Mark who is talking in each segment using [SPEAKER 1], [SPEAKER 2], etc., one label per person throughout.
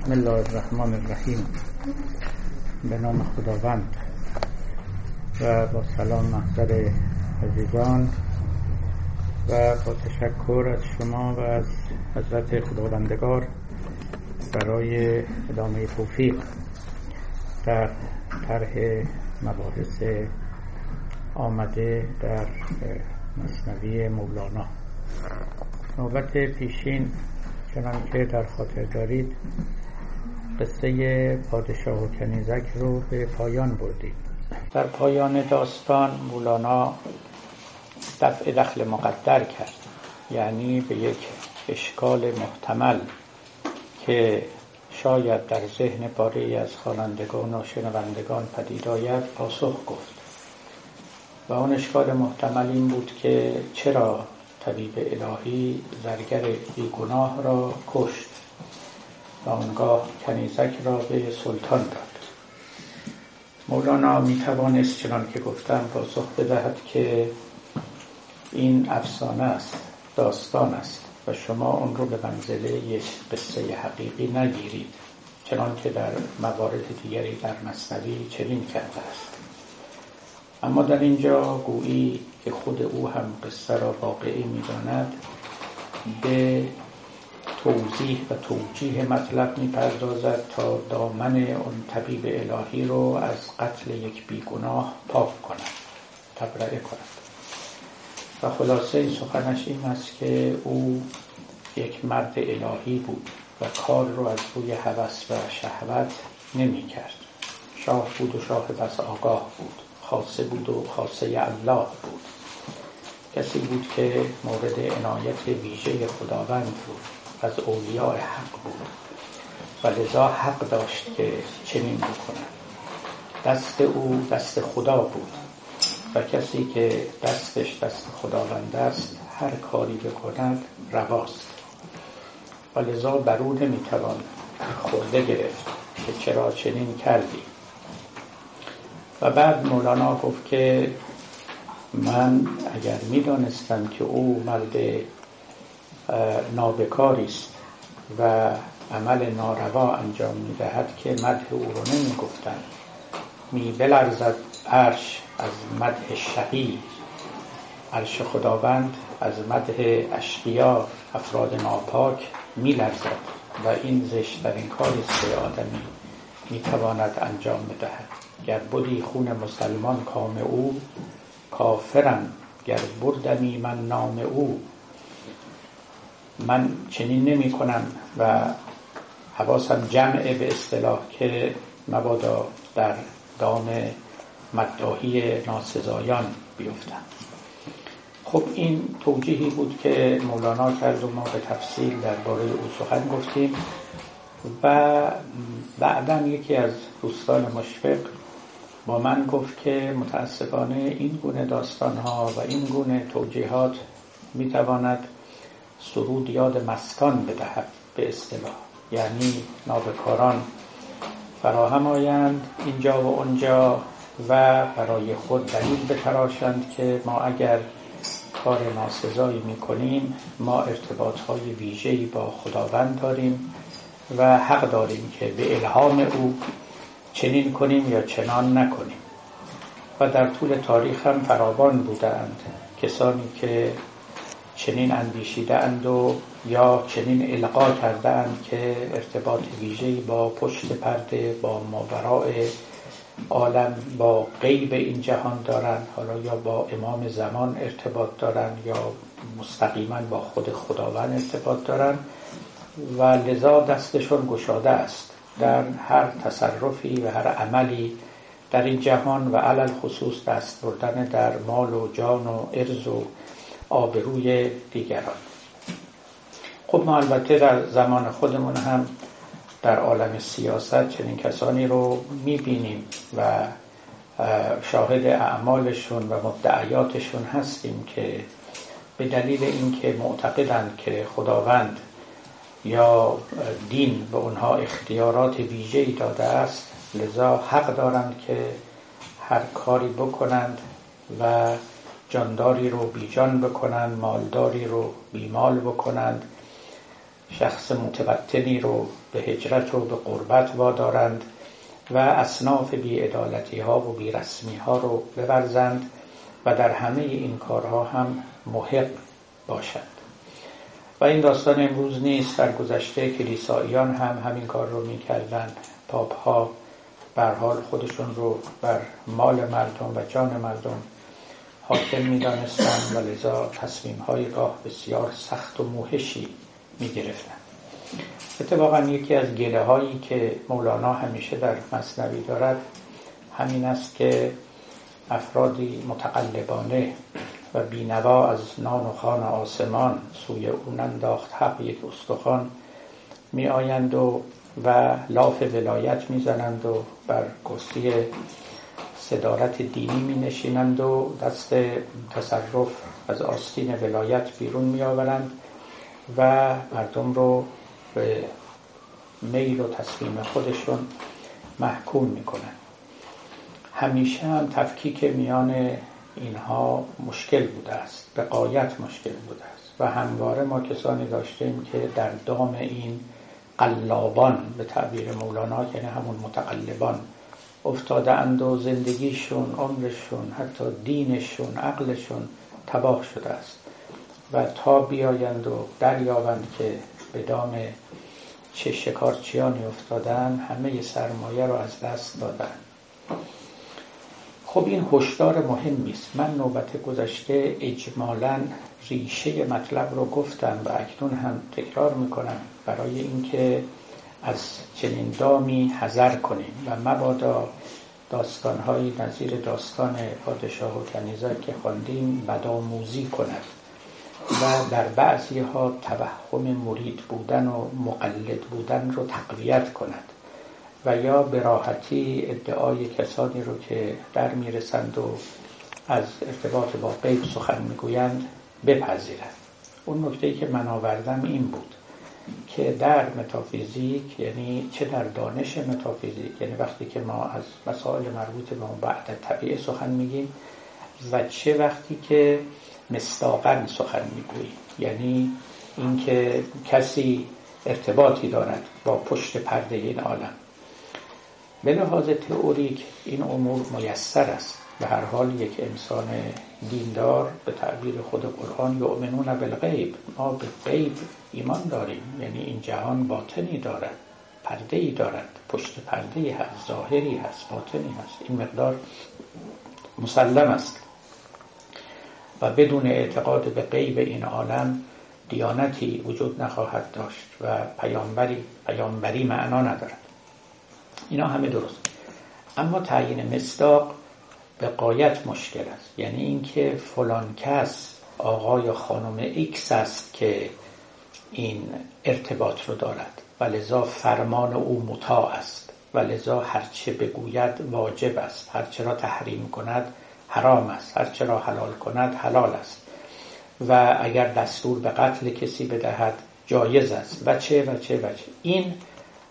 [SPEAKER 1] بسم الله الرحمن الرحیم. به نام خداوند و با سلام محضر عزیزان و با تشکر از شما و از حضرت خداوندگار برای ادامه توفیق در طرح مباحث آمده در مصنوی مولانا. نوبت پیشین چنانکه در خاطر دارید قصه پادشاه و کنیزک رو به پایان بردیم. در پایان داستان مولانا دفع دخل مقدر کرد. یعنی به یک اشکال محتمل که شاید در ذهن پاره از خوانندگان و شنوندگان پدید آید پاسخ گفت. و اون اشکال محتمل این بود که چرا طبیب الهی زرگر بیگناه را کشت؟ و آنگاه کنیزک را به سلطان داد. مولانا می توانست چنان که گفتم پاسخ بدهد که این افسانه است داستان است و شما اون رو به منزله یک قصه حقیقی نگیرید چنان که در موارد دیگری در مصنوی چنین کرده است. اما در اینجا گویی که خود او هم قصه را واقعی می‌داند به توضیح و توجیه مطلب می‌پردازد تا دامن اون طبیب الهی رو از قتل یک بیگناه پاک کند تبرئه کند و خلاصه سخنش این است که او یک مرد الهی بود و کار رو از روی هوس و شهوت نمی کرد شاه بود و شاه بس آگاه بود. خاصه بود و خاصه الله بود. کسی بود که مورد عنایت ویژه خداوند بود. از اولیاء حق بود. و لذا حق داشت که چنین بکند دست او دست خدا بود. و کسی که دستش دست خداوند است هر کاری بکند رواست. و لذا بر او نمی‌توان خورده گرفت که چرا چنین کردی. و بعد مولانا گفت که من اگر می‌دانستم که او مرد نابکاری است و عمل ناروا انجام می‌دهد که مدح او رو نمی گفتن می بلرزد عرش از مدح شقی عرش خداوند از مدح اشقیا افراد ناپاک می لرزد و این زشتترین کاری است که آدمی می تواند انجام بدهد. گر بودی خون مسلمان کام او کافرم. گر بردمی من نام او من چنین نمی کنم و حواسم جمعه به اصطلاح که مبادا در دام مداهی ناسزایان بیفتم. خب این توجیهی بود که مولانا کرد و ما به تفصیل درباره او سخن گفتیم و بعدا یکی از دوستان مشفق با من گفت که متاسفانه این گونه داستان ها و این گونه توجیهات می‌تواند سرود یاد مسکان بدهد به اصطلاح یعنی نابکاران. فراهم آیند اینجا و اونجا و برای خود دلیل بتراشند که ما اگر کار ناسزایی می‌کنیم ما ارتباط های ویژه‌ای با خداوند داریم و حق داریم که به الهام او چنین کنیم یا چنان نکنیم. و در طول تاریخ هم فراوان بودند کسانی که چنین اندیشیده اند و یا چنین القا کرده اند که ارتباط ویژه‌ای با پشت پرده با ماوراء عالم با غیب این جهان دارند. حالا یا با امام زمان ارتباط دارند یا مستقیما با خود خداوند ارتباط دارند. و لذا دستشون گشاده است در هر تصرفی و هر عملی در این جهان و علل خصوص دست بردن در مال و جان و ارز و آبروی دیگران. خب ما البته در زمان خودمون هم در عالم سیاست چنین کسانی رو می‌بینیم و شاهد اعمالشون و مدعیاتشون هستیم که به دلیل اینکه معتقدند که خداوند یا دین به اونها اختیارات ویژه‌ای داده است لذا حق دارند که هر کاری بکنند و جانداری رو بیجان بکنند مالداری رو بیمال بکنند شخص متبتنی رو به هجرت و به قربت وادارند و اصناف بیعدالتی ها و بیرسمی ها رو بورزند و در همه این کارها هم محق باشند و این داستان امروز نیست در گذشته کلیساییان هم همین کار رو می‌کردند. پاپ ها بر حال خودشون رو بر مال مردم و جان مردم حاکم می‌دانستند و لذا تصمیم های گاه بسیار سخت و موهشی می‌گرفتند. اتفاقا یکی از گله هایی که مولانا همیشه در مصنوی دارد همین است که افرادی متقلبانه و بینوا از نان و خان آسمان سوی او ننداخت. حق یک استخوان می آیند و و لاف ولایت می‌زنند و بر کرسی صدارت دینی می نشینند و دست تصرف از آستین ولایت بیرون می آورند و مردم رو به میل و تصمیم خودشون محکوم می کنند همیشه هم تفکیک میان اینها مشکل بوده است به قایت مشکل بوده است و همواره ما کسانی داشتیم که در دام این قلابان به تعبیر مولانا یعنی همون متقلبان افتاده اند و زندگیشون عمرشون حتی دینشون عقلشون تباه شده است و تا بیایند و دریابند که به دام چه شکارچیانی افتادن همه سرمایه رو از دست دادن خب این هشدار مهمی است من نوبت گذشته اجمالا ریشه مطلب رو گفتم و اکنون هم تکرار می‌کنم برای اینکه از چنین دامی حذر کنیم و مبادا داستانهایی نظیر داستان پادشاه و کنیزر که خواندیم بدآموزی کند و در بعضی ها توهم مرید بودن و مقلد بودن رو تقویت کند و یا به راحتی ادعای کسانی رو که در می‌رسند و از ارتباط با غیب سخن می‌گویند بپذیرند. اون نکته که من آوردم این بود. که در متافیزیک یعنی چه در دانش متافیزیک یعنی وقتی که ما از مسائل مربوط به اون بعد طبیعه سخن میگیم و چه وقتی که مستاقن سخن می‌گوییم. یعنی اینکه کسی ارتباطی دارد با پشت پرده این عالم. به لحاظ تئوریک این امور میسر است. به هر حال یک انسان دیندار به تعبیر خود قرآن یؤمنون بالغیب ما به غیب ایمان داریم. یعنی این جهان باطنی دارد پرده ای دارد. پشت پرده ای هست ظاهری هست باطنی هست. این مقدار مسلم است. و بدون اعتقاد به غیب این عالم دیانتی وجود نخواهد داشت و پیامبری پیامبری معنا ندارد. اینا همه درست. اما تعیین مصداق به غایت مشکل است. یعنی اینکه فلان کس آقای یا خانم ایکس است که این ارتباط رو دارد. و لذا فرمان او مطاع است. و لذا هرچه بگوید واجب است. هرچه را تحریم کند حرام است. هرچه را حلال کند حلال است. و اگر دستور به قتل کسی بدهد جایز است. و چه و چه و چه. این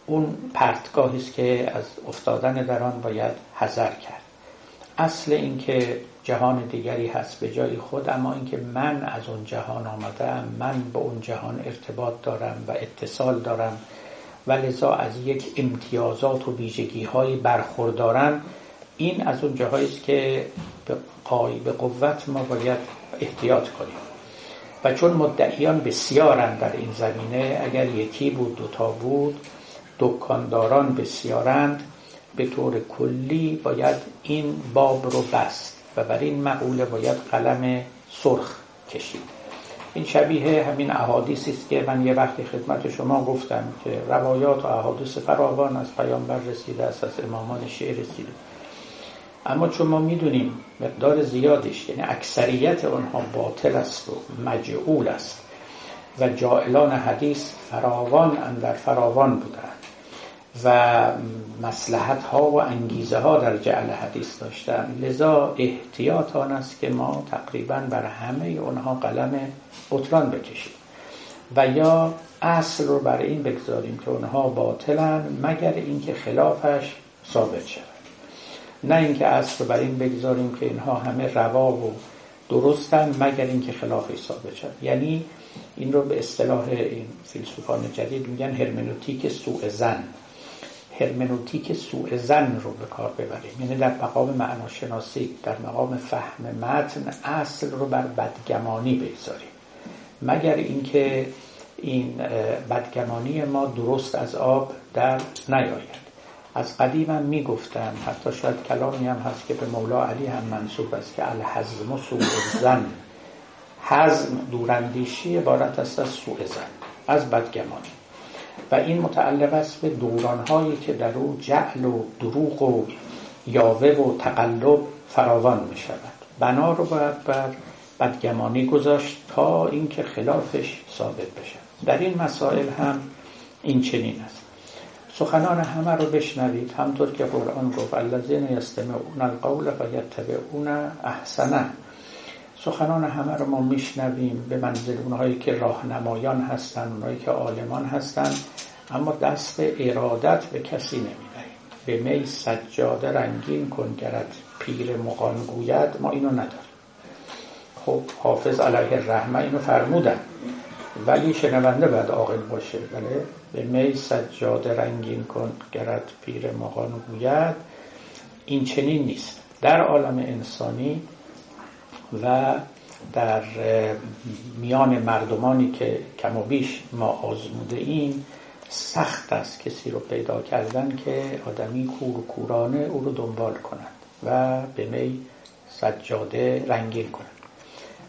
[SPEAKER 1] اون پرتگاهی است که از افتادن در آن باید حذر کرد. اصل اینکه جهان دیگری هست به جای خود اما اینکه من از اون جهان آمدم من به اون جهان ارتباط دارم و اتصال دارم و لذا از یک امتیازات و ویژگی های برخوردارم این از اون جاهایی است که به به قوت ما باید احتیاط کنیم. و چون مدعیان بسیارن در این زمینه اگر یکی بود دوتا بود دکانداران بسیارند به طور کلی باید این باب رو بست و بر این مقوله باید قلم سرخ کشید. این شبیه همین احادیثی است که من یه وقتی خدمت شما گفتم که روایات و احادیث فراوان از پیامبر رسیده است از امامان شعر رسیده. اما چون ما می‌دونیم مقدار زیادش یعنی اکثریت آنها باطل است و مجعول است و جائلان حدیث فراوان اندر فراوان بودند. و مسلحت ها و انگیزه ها در جعل حدیث داشتن. لذا احتیاط آن است که ما تقریبا بر همه اونها قلم بطلان بکشیم و یا اصل رو بر این بگذاریم که اونها باطلن مگر اینکه خلافش ثابت شود. نه اینکه اصل رو بر این بگذاریم که اینها همه روا و درستن مگر اینکه خلافش ثابت شد یعنی این رو به اصطلاح این فیلسوفان جدید میگن هرمنوتیک سوء زن هرمنوتیک سوء زن رو به کار ببریم. یعنی در مقام معناشناسی در مقام فهم متن اصل رو بر بدگمانی بگذاریم. مگر اینکه این بدگمانی ما درست از آب در نیاید. از قدیم هم می‌گفتن حتی شاید کلامی هم هست که به مولا علی هم منصوب است که الحزم و سوء زن حزم دوراندیشی عبارت است از سوء زن از بدگمانی. و این متعلق است به دورانهایی که در او جعل و دروغ و یاوه و تقلب فراوان می شود بنا رو باید بر بدگمانی گذاشت تا اینکه خلافش ثابت بشه. در این مسائل هم این چنین است. سخنان همه رو بشنوید. همطور که قرآن گفت الذین یستمعون القول و یتبعون احسنه. سخنان همه رو ما میشنویم به منزل اونهایی که راهنمایان هستن اونهایی که عالمان هستن. اما دست ارادت به کسی نمی‌دهیم. به می سجاده رنگین کن گرد پیر مقان گوید ما اینو نداریم. خب حافظ علیه الرحمه اینو فرمودن. ولی شنونده باید عاقل باشه. بله؟ به می سجاده رنگین کن گرد پیر مقان گوید. این چنین نیست. در عالم انسانی و در میان مردمانی که کم و بیش ما آزموده این سخت است کسی رو پیدا کردن که آدمی کور و کورانه او رو دنبال کنند و به می سجاده رنگین کنند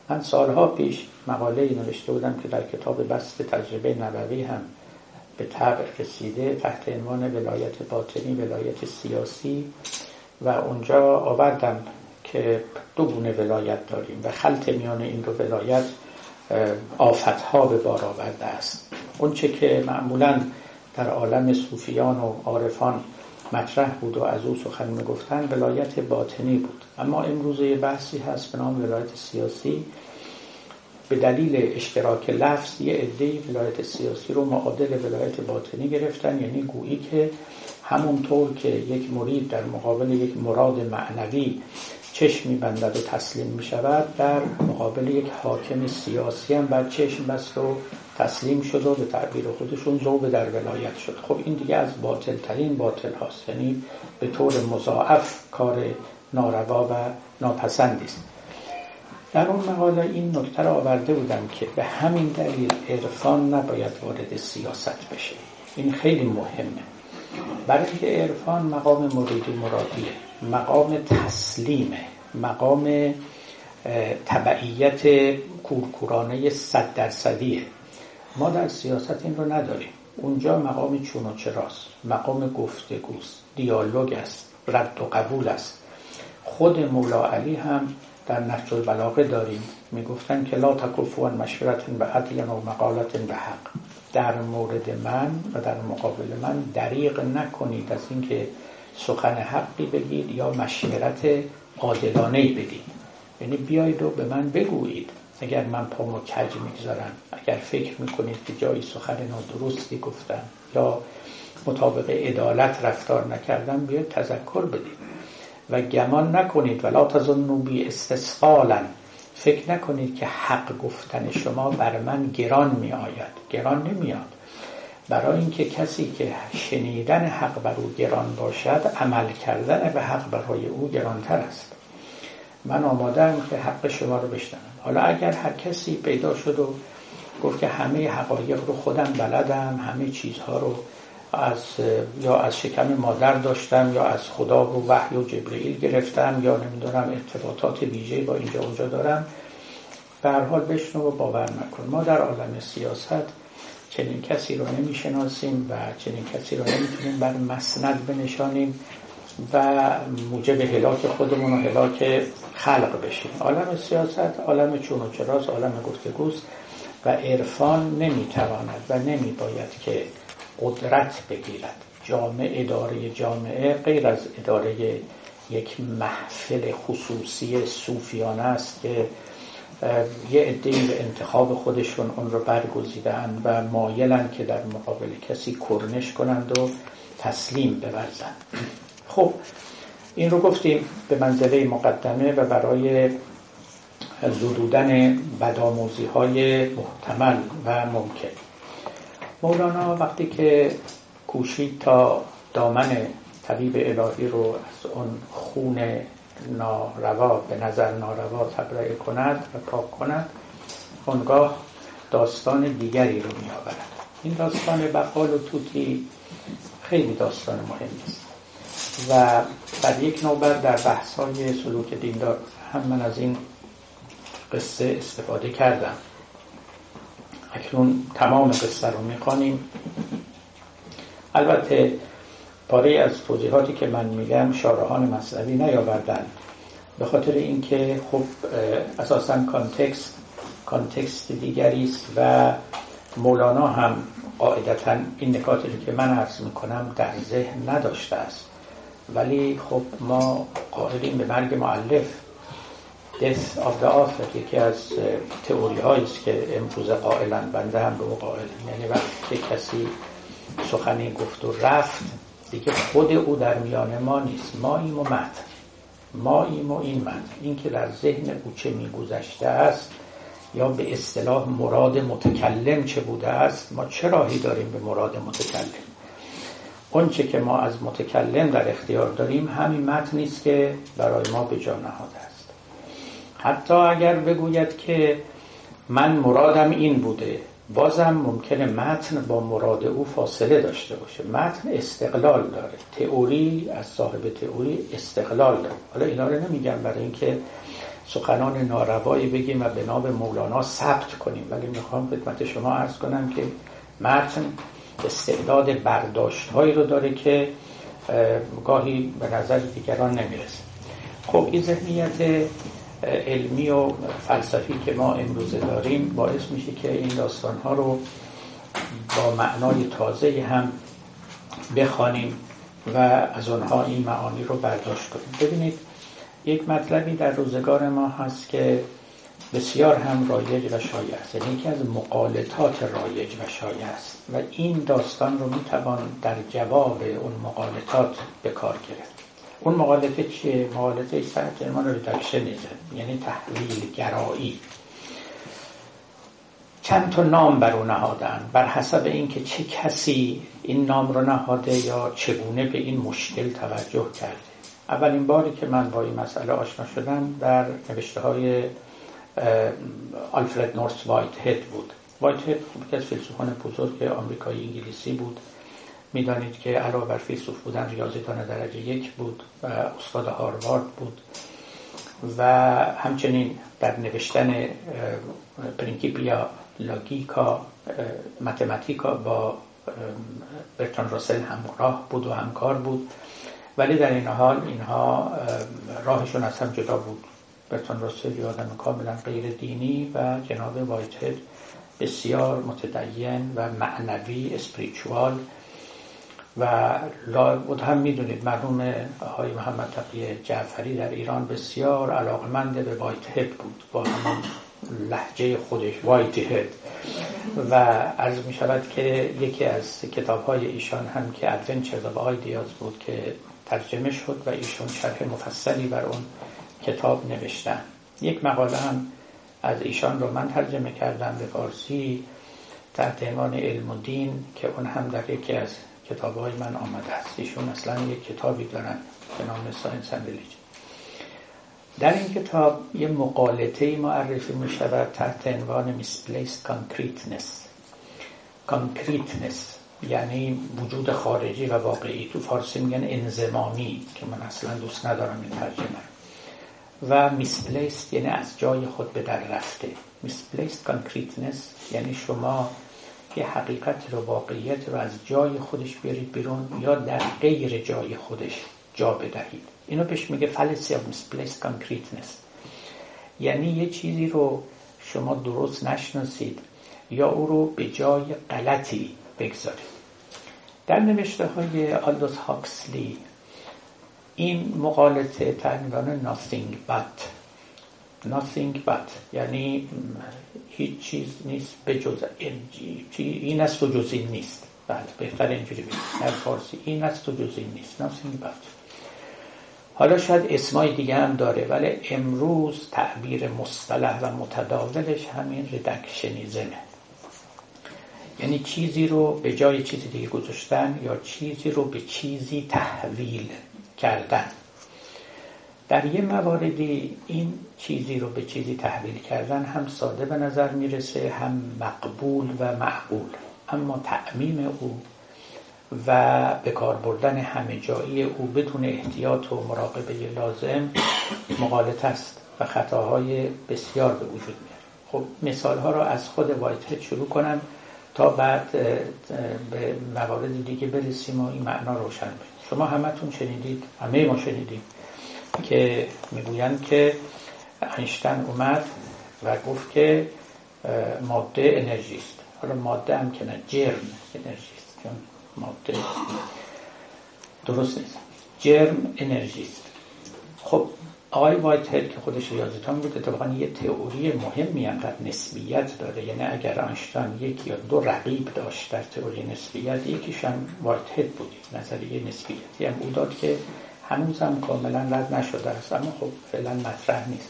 [SPEAKER 1] من سالها پیش مقاله نوشته بودم که در کتاب بست تجربه نبوی هم به طبع رسیده تحت عنوان ولایت باطنی ولایت سیاسی و اونجا آوردم که دو گونه ولایت داریم و خلط میان این دو ولایت آفتها به بار آورده است. اونچه که معمولا در عالم صوفیان و عارفان مطرح بود و از او سخن می‌گفتن ولایت باطنی بود. اما امروز یه بحثی هست به نام ولایت سیاسی. به دلیل اشتراک لفظ یه عده ولایت سیاسی رو معادل ولایت باطنی گرفتن. یعنی گویی که همونطور که یک مرید در مقابل یک مراد معنوی چشم میبندد و تسلیم می شود در مقابل یک حاکم سیاسی هم بر چشم بست و تسلیم شد و به تعبیر خودشون زوب در ولایت شد. خب این دیگه از باطل ترین باطل هاست. یعنی به طور مضاعف کار ناروا و ناپسندی است. در اون مقاله این نکته را آورده بودم که به همین دلیل عرفان نباید وارد سیاست بشه. این خیلی مهمه. برای اینکه عرفان مقام مریدی مرادیه. مقام تسلیمه مقام تبعیت کورکورانه صد درصدیه. ما در سیاست این رو نداریم. اونجا مقام چون و چراست. مقام گفتگوست دیالوگ است رد و قبول است. خود مولا علی هم در نهج البلاغه داریم. می‌گفتن که لا تکفوان مشورت به عدل و مقالت به حق. در مورد من و در مقابل من دریغ نکنید از اینکه سخن حقی بگید یا مشورت عادلانه بدید. یعنی بیایید و به من بگویید اگر من پامو کج می‌گذارم اگر فکر می‌کنید که جایی سخن نادرستی گفتم یا مطابق عدالت رفتار نکردم بیاید تذکر بدید. و گمان نکنید ولا تظنوا بی استثقالا فکر نکنید که حق گفتن شما بر من گران می آید گران نمیاد برای اینکه کسی که شنیدن حق بر او گران باشد عمل کردن به حق برای او گرانتر است. من آمادم که حق شما رو بشنوم. حالا اگر هر کسی پیدا شد و گفت که همه حقایق رو خودم بلدم همه چیزها رو از یا از شکم مادر داشتم یا از خدا و وحی و جبرئیل گرفتم یا نمی‌دونم ارتباطات ویژه با اینجا اونجا دارم به هر حال بشنو و باور نکن ما در عالم سیاست چنین کسی رو نمی‌شناسیم و چنین کسی رو نمی‌تونیم بر مسند بنشانیم و موجب هلاک خودمون و هلاک خلق بشیم. عالم سیاست عالم چون و چراز عالم گفتگوست و عرفان نمی‌تواند و نمیباید که قدرت بگیرد. جامعه اداره جامعه غیر از اداره یک محفل خصوصی صوفیانه است که یه عده به انتخاب خودشون اون رو برگزیدن و مایلن که در مقابل کسی کرنش کنند و تسلیم بورزند خب این رو گفتیم به منزله مقدمه و برای زدودن بدآموزی های محتمل و ممکن. مولانا وقتی که کوشید تا دامن طبیب الهی رو از اون خون ناروا به نظر ناروا تبرئه کند و پاک کند. اونگاه داستان دیگری رو می آورد این داستان بقال و توتی خیلی داستان مهمی است و در یک نوبت در بحث های سلوک دیندار هم من از این قصه استفاده کردم. اکنون تمام قصه رو می‌خوانیم. البته پاره از توضیحاتی که من میگم شارحان مصنوی نیاوردن. به خاطر اینکه خب اساسا کانتکست کانتکست دیگری است و مولانا هم قاعدتا این نکاتی که من عرض می‌کنم در ذهن نداشته است. ولی خب ما قائلیم به مرگ معلف death of the author یکی از تئوری است که امروز قائلن. بنده هم به او قائل. یعنی وقتی کسی سخنی گفت و رفت دیگه خود او در میان ما نیست. ما ایم و مد. ما ایم و این مد. این که در ذهن او چه میگذشته است یا به اصطلاح مراد متکلم چه بوده است ما چه راهی داریم به مراد متکلم؟ اونچه که ما از متکلم در اختیار داریم همین متن نیست که برای ما به جا نهاده است. حتی اگر بگوید که من مرادم این بوده بازم ممکنه متن با مراد او فاصله داشته باشه. متن استقلال داره. تئوری از صاحب تئوری استقلال داره. حالا اینا رو نمیگم برای اینکه سخنان ناروایی بگیم و به نام مولانا ثبت کنیم. ولی می‌خوام خدمت شما عرض کنم که متن استعداد برداشت هایی رو داره که گاهی به نظر دیگران نمی‌رسه. خب این ذهنیت علمی و فلسفی که ما امروزه داریم باعث میشه که این داستان ها رو با معنای تازه هم بخوانیم و از آنها این معانی رو برداشت کنیم. ببینید یک مطلبی در روزگار ما هست که بسیار هم رایج و شایع است. یعنی یکی از مقالطات رایج و شایع است. و این داستان رو می‌توان در جواب اون مقالطات به کار گرفت. اون مقالطه چیه؟ مقالطه سنت علمان ریدکشنیزم یعنی تحلیل گرایی. چند تا نام بر او نهادن. بر حسب اینکه چه کسی این نام رو نهاده یا چگونه به این مشکل توجه کرده. اولین باری که من با این مسئله آشنا شدم در نوشته های آلفرد نورس وایت هد بود. وایت هد یکی از فیلسوفان بزرگ آمریکایی انگلیسی بود. می‌دانید که علاوه بر فیلسوف بودن ریاضیدان درجه یک بود و استاد هاروارد بود و همچنین در نوشتن Principia Logica Mathematica با برتان راسل همراه بود و همکار بود. ولی در این حال اینها راهشون از هم جدا بود. برتان راسل یه آدم کاملا غیر دینی و جناب وایتهد بسیار متدین و معنوی اسپریچوال. و بود هم می‌دونید مرحوم های محمد تقی جعفری در ایران بسیار علاقمند به وایت هد بود با همان لحجه خودش وایت هد و عرض می شود که یکی از کتاب های ایشان هم که Adventures of Ideas بود که ترجمه شد و ایشون شرح مفصلی بر اون کتاب نوشتن. یک مقاله هم از ایشان رو من ترجمه کردم به فارسی تحت عنوان علم و دین که اون هم در یکی از کتاب های من آمده است. ایشون اصلا یک کتابی دارن به نام Science and در این کتاب یه مغالطه معرفی می شود تحت عنوان misplaced concreteness. Concreteness یعنی وجود خارجی و واقعی. تو فارسی میگن انزمامی که من اصلا دوست ندارم این ترجمه و misplaced یعنی از جای خود به در رفته. Misplaced concreteness یعنی شما یه حقیقت رو واقعیت رو از جای خودش بیارید بیرون یا در غیر جای خودش جا بدهید. اینو بهش میگه fallacy of misplaced concreteness. یعنی یه چیزی رو شما درست نشناسید یا او رو به جای غلطی بگذارید. در نوشته های آلدوس هاکسلی این مقالطه تنوان nothing but nothing but. یعنی هیچ چیز نیست به جز این. است و جز این نیست. بله بهتر اینجوری بگیم در فارسی این است و جز این نیست. Nothing but. حالا شاید اسمای دیگه هم داره ولی امروز تعبیر مصطلح و متداولش همین ریدکشنیزمه یعنی چیزی رو به جای چیزی دیگه گذاشتن یا چیزی رو به چیزی تحویل کردن. در یه مواردی این چیزی رو به چیزی تحویل کردن هم ساده به نظر می‌رسه هم مقبول و معقول. اما تعمیم او و به کار بردن همه جایی او بدون احتیاط و مراقبه لازم مقالط است و خطاهای بسیار به وجود میاد خب مثال ها رو از خود وایت شروع کنم تا بعد به موارد دیگه برسیم و این معنا روشن بشه. شما همتون شنیدید همه ما شنیدیم که می‌گویند که اینشتن اومد و گفت که ماده انرژی است. حالا ماده هم که نه جرم انرژی است. چون ماده درست نیست. جرم انرژی است. خب آقای وایت هل که خودش ریاضیتان بود اتفاقا یه تئوری مهمی انقدر نسبیت داره. یعنی اگر آنشتان یک یا دو رقیب داشت در تئوری نسبیت یکیش هم وایت هل بود. نظریه نسبیتی هم او داد که هنوز هم کاملا رد نشده است اما خب فعلا مطرح نیست.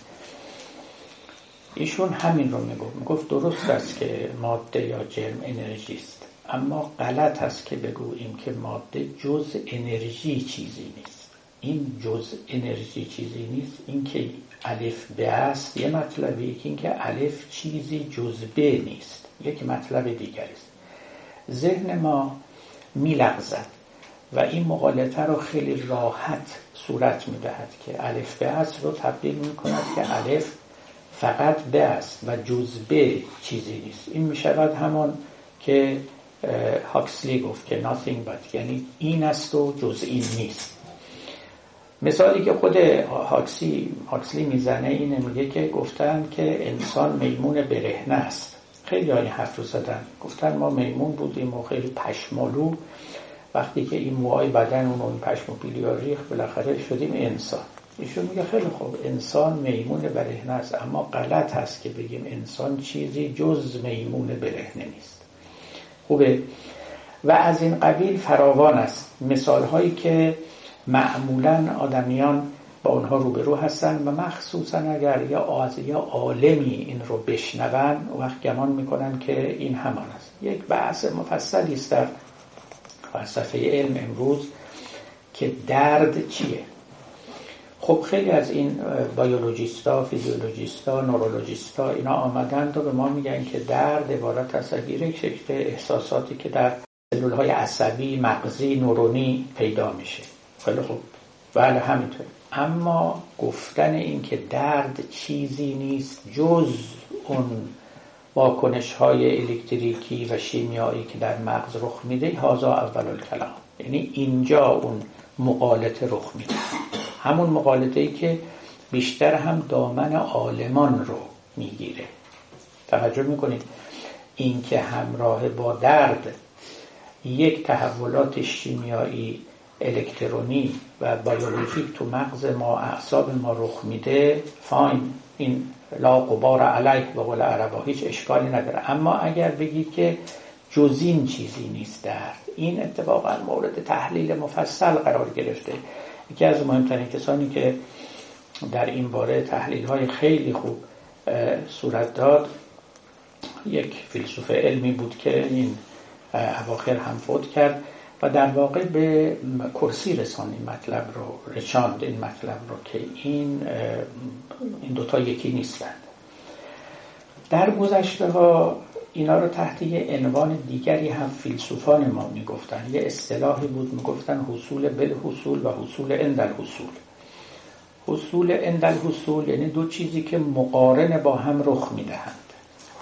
[SPEAKER 1] ایشون همین رو می‌گفت. می‌گفت درست است که ماده یا جرم انرژی است اما غلط است که بگوییم که ماده جز انرژی چیزی نیست. این جز انرژی چیزی نیست این که الف به است یه مطلبی که اینکه الف چیزی جز به نیست. یک مطلب دیگر است. ذهن ما میلغزد. و این مقالطه رو خیلی راحت صورت می‌دهد که الف به است رو تبدیل می کند که الف فقط به است و جز به چیزی نیست. این می شود همان که هاکسلی گفت که nothing but یعنی این است و جز این نیست. مثالی که خود هاکسی هاکسلی می‌زنه اینه میگه که گفتن که انسان میمون برهنه است. خیلی های حرف رو زدن. گفتن ما میمون بودیم و خیلی پشمالو وقتی که این موهای بدن اون اون پشم و پیلیا ریخ بالاخره شدیم انسان. ایشون میگه خیلی خوب انسان میمون برهنه است. اما غلط هست که بگیم انسان چیزی جز میمون برهنه نیست. خوبه. و از این قبیل فراوان است. مثال هایی که معمولا آدمیان با اونها روبرو هستن و مخصوصا اگر یا آز یا عالمی این رو بشنون وقت گمان می‌کنن که این همان است. یک بحث مفصلی است در فلسفه علم امروز که درد چیه؟ خب خیلی از این بیولوژیستا، فیزیولوژیستا، نورولوژیستا اینا آمدند و به ما میگن که درد عبارت از یک شکل احساساتی که در سلول های عصبی، مغزی، نورونی پیدا میشه. خیلی خوب. بله همینطور. اما گفتن این که درد چیزی نیست جز اون واکنش های الکتریکی و شیمیایی که در مغز رخ میده هازا اول الکلام. یعنی اینجا اون مقالطه رخ میده. همون مقالطه ای که بیشتر هم دامن آلمان رو می‌گیره. توجه می‌کنید؟ این که همراه با درد یک تحولات شیمیایی الکترونی و بیولوژیک تو مغز ما اعصاب ما رخ میده فاین. این لا قبار علیه به قول عربا هیچ اشکالی نداره. اما اگر بگید که جزین چیزی نیست درد این اتفاقا مورد تحلیل مفصل قرار گرفته. یکی از مهمترین کسانی که در این باره تحلیل های خیلی خوب صورت داد یک فیلسوف علمی بود که این اواخر هم فوت کرد. و در واقع به کرسی رسان مطلب رو رچاند این مطلب رو که این این دوتا یکی نیستند در گذشته ها اینا رو تحت یه عنوان دیگری هم فیلسوفان ما می‌گفتن. یه اصطلاحی بود می‌گفتن حصول بل حصول و حصول اندل حصول حصول اندل حصول یعنی دو چیزی که مقارن با هم رخ می‌دهند.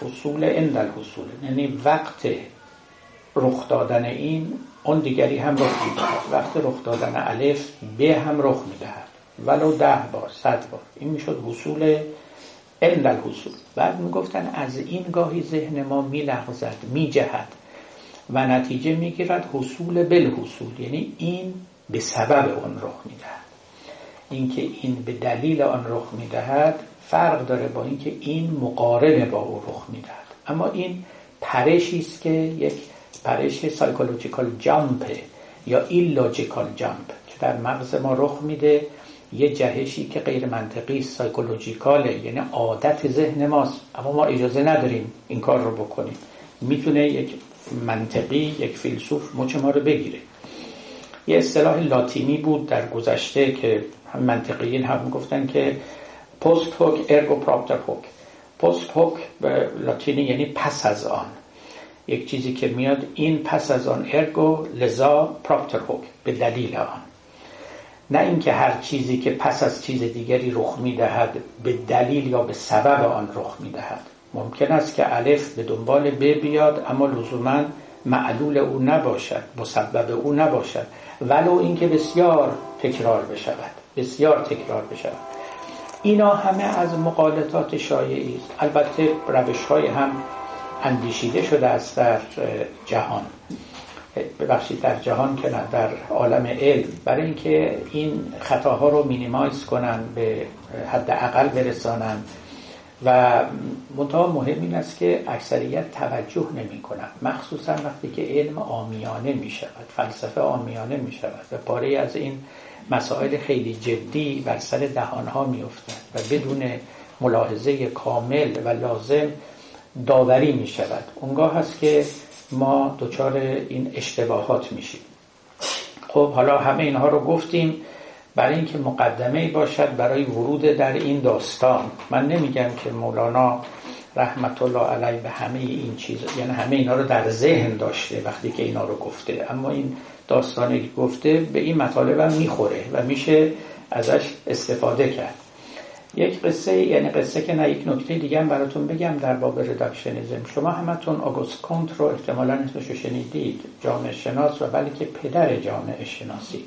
[SPEAKER 1] حصول اندل حصول یعنی وقت رخ دادن این اون دیگری هم رخ می‌دهد. وقت رخ دادن الف به هم رخ می‌دهد. ولو ده بار صد بار. این می‌شد حصول عند الحصول. بعد می‌گفتن از این گاهی ذهن ما میلغزد میجهد و نتیجه می‌گیرد حصول بالحصول. یعنی این به سبب آن رخ می‌دهد. اینکه این به دلیل آن رخ می‌دهد فرق داره با اینکه این مقارن با او رخ می‌دهد. اما این پرشی است که یک پرش psychological jump یا illogical jump که در مغز ما رخ میده؟ یه جهشی که غیر منطقی psychological ه یعنی عادت ذهن ماست. اما ما اجازه نداریم این کار رو بکنیم. می‌تونه یک منطقی یک فیلسوف مچ ما رو بگیره. یه اصطلاح لاتینی بود در گذشته که هم منطقیین هم گفتن که post hoc ergo propter hoc post hoc به لاتینی یعنی پس از آن. یک چیزی که میاد این پس از آن ergo لذا propter hoc به دلیل آن. نه اینکه هر چیزی که پس از چیز دیگری رخ می‌دهد به دلیل یا به سبب آن رخ می‌دهد. ممکن است که الف به دنبال ب بیاد اما لزوما معلول او نباشد مسبب او نباشد. ولو اینکه بسیار تکرار بشود بسیار تکرار بشود. اینا همه از مقالطات شایعی است. البته روش های هم اندیشیده شده است در جهان. ببخشید در جهان که نه در عالم علم. برای اینکه این خطاها رو مینیمایز کنن به حد اقل برسانن. و منتها مهم این است که اکثریت توجه نمی کنن. مخصوصا وقتی که علم آمیانه می شود فلسفه آمیانه می شود. و پاره از این مسائل خیلی جدی بر سر دهانها می افتند و بدون ملاحظه کامل و لازم داوری می شود. اونگاه هست که ما دچار این اشتباهات میشیم. خب حالا همه اینها رو گفتیم برای اینکه مقدمه باشد برای ورود در این داستان. من نمیگم که مولانا رحمت الله علیه به همه این چیز یعنی همه اینا رو در ذهن داشته وقتی که اینا رو گفته. اما این داستانی گفته به این مطالب هم می‌خوره و میشه ازش استفاده کرد. یک قصه یعنی قصه که نه یک نکته دیگه براتون بگم در باب رداکشنیزم شما همتون آگوست کنت رو احتمالا اسمشو شنیدید جامعه شناس و بلکه پدر جامعه شناسی.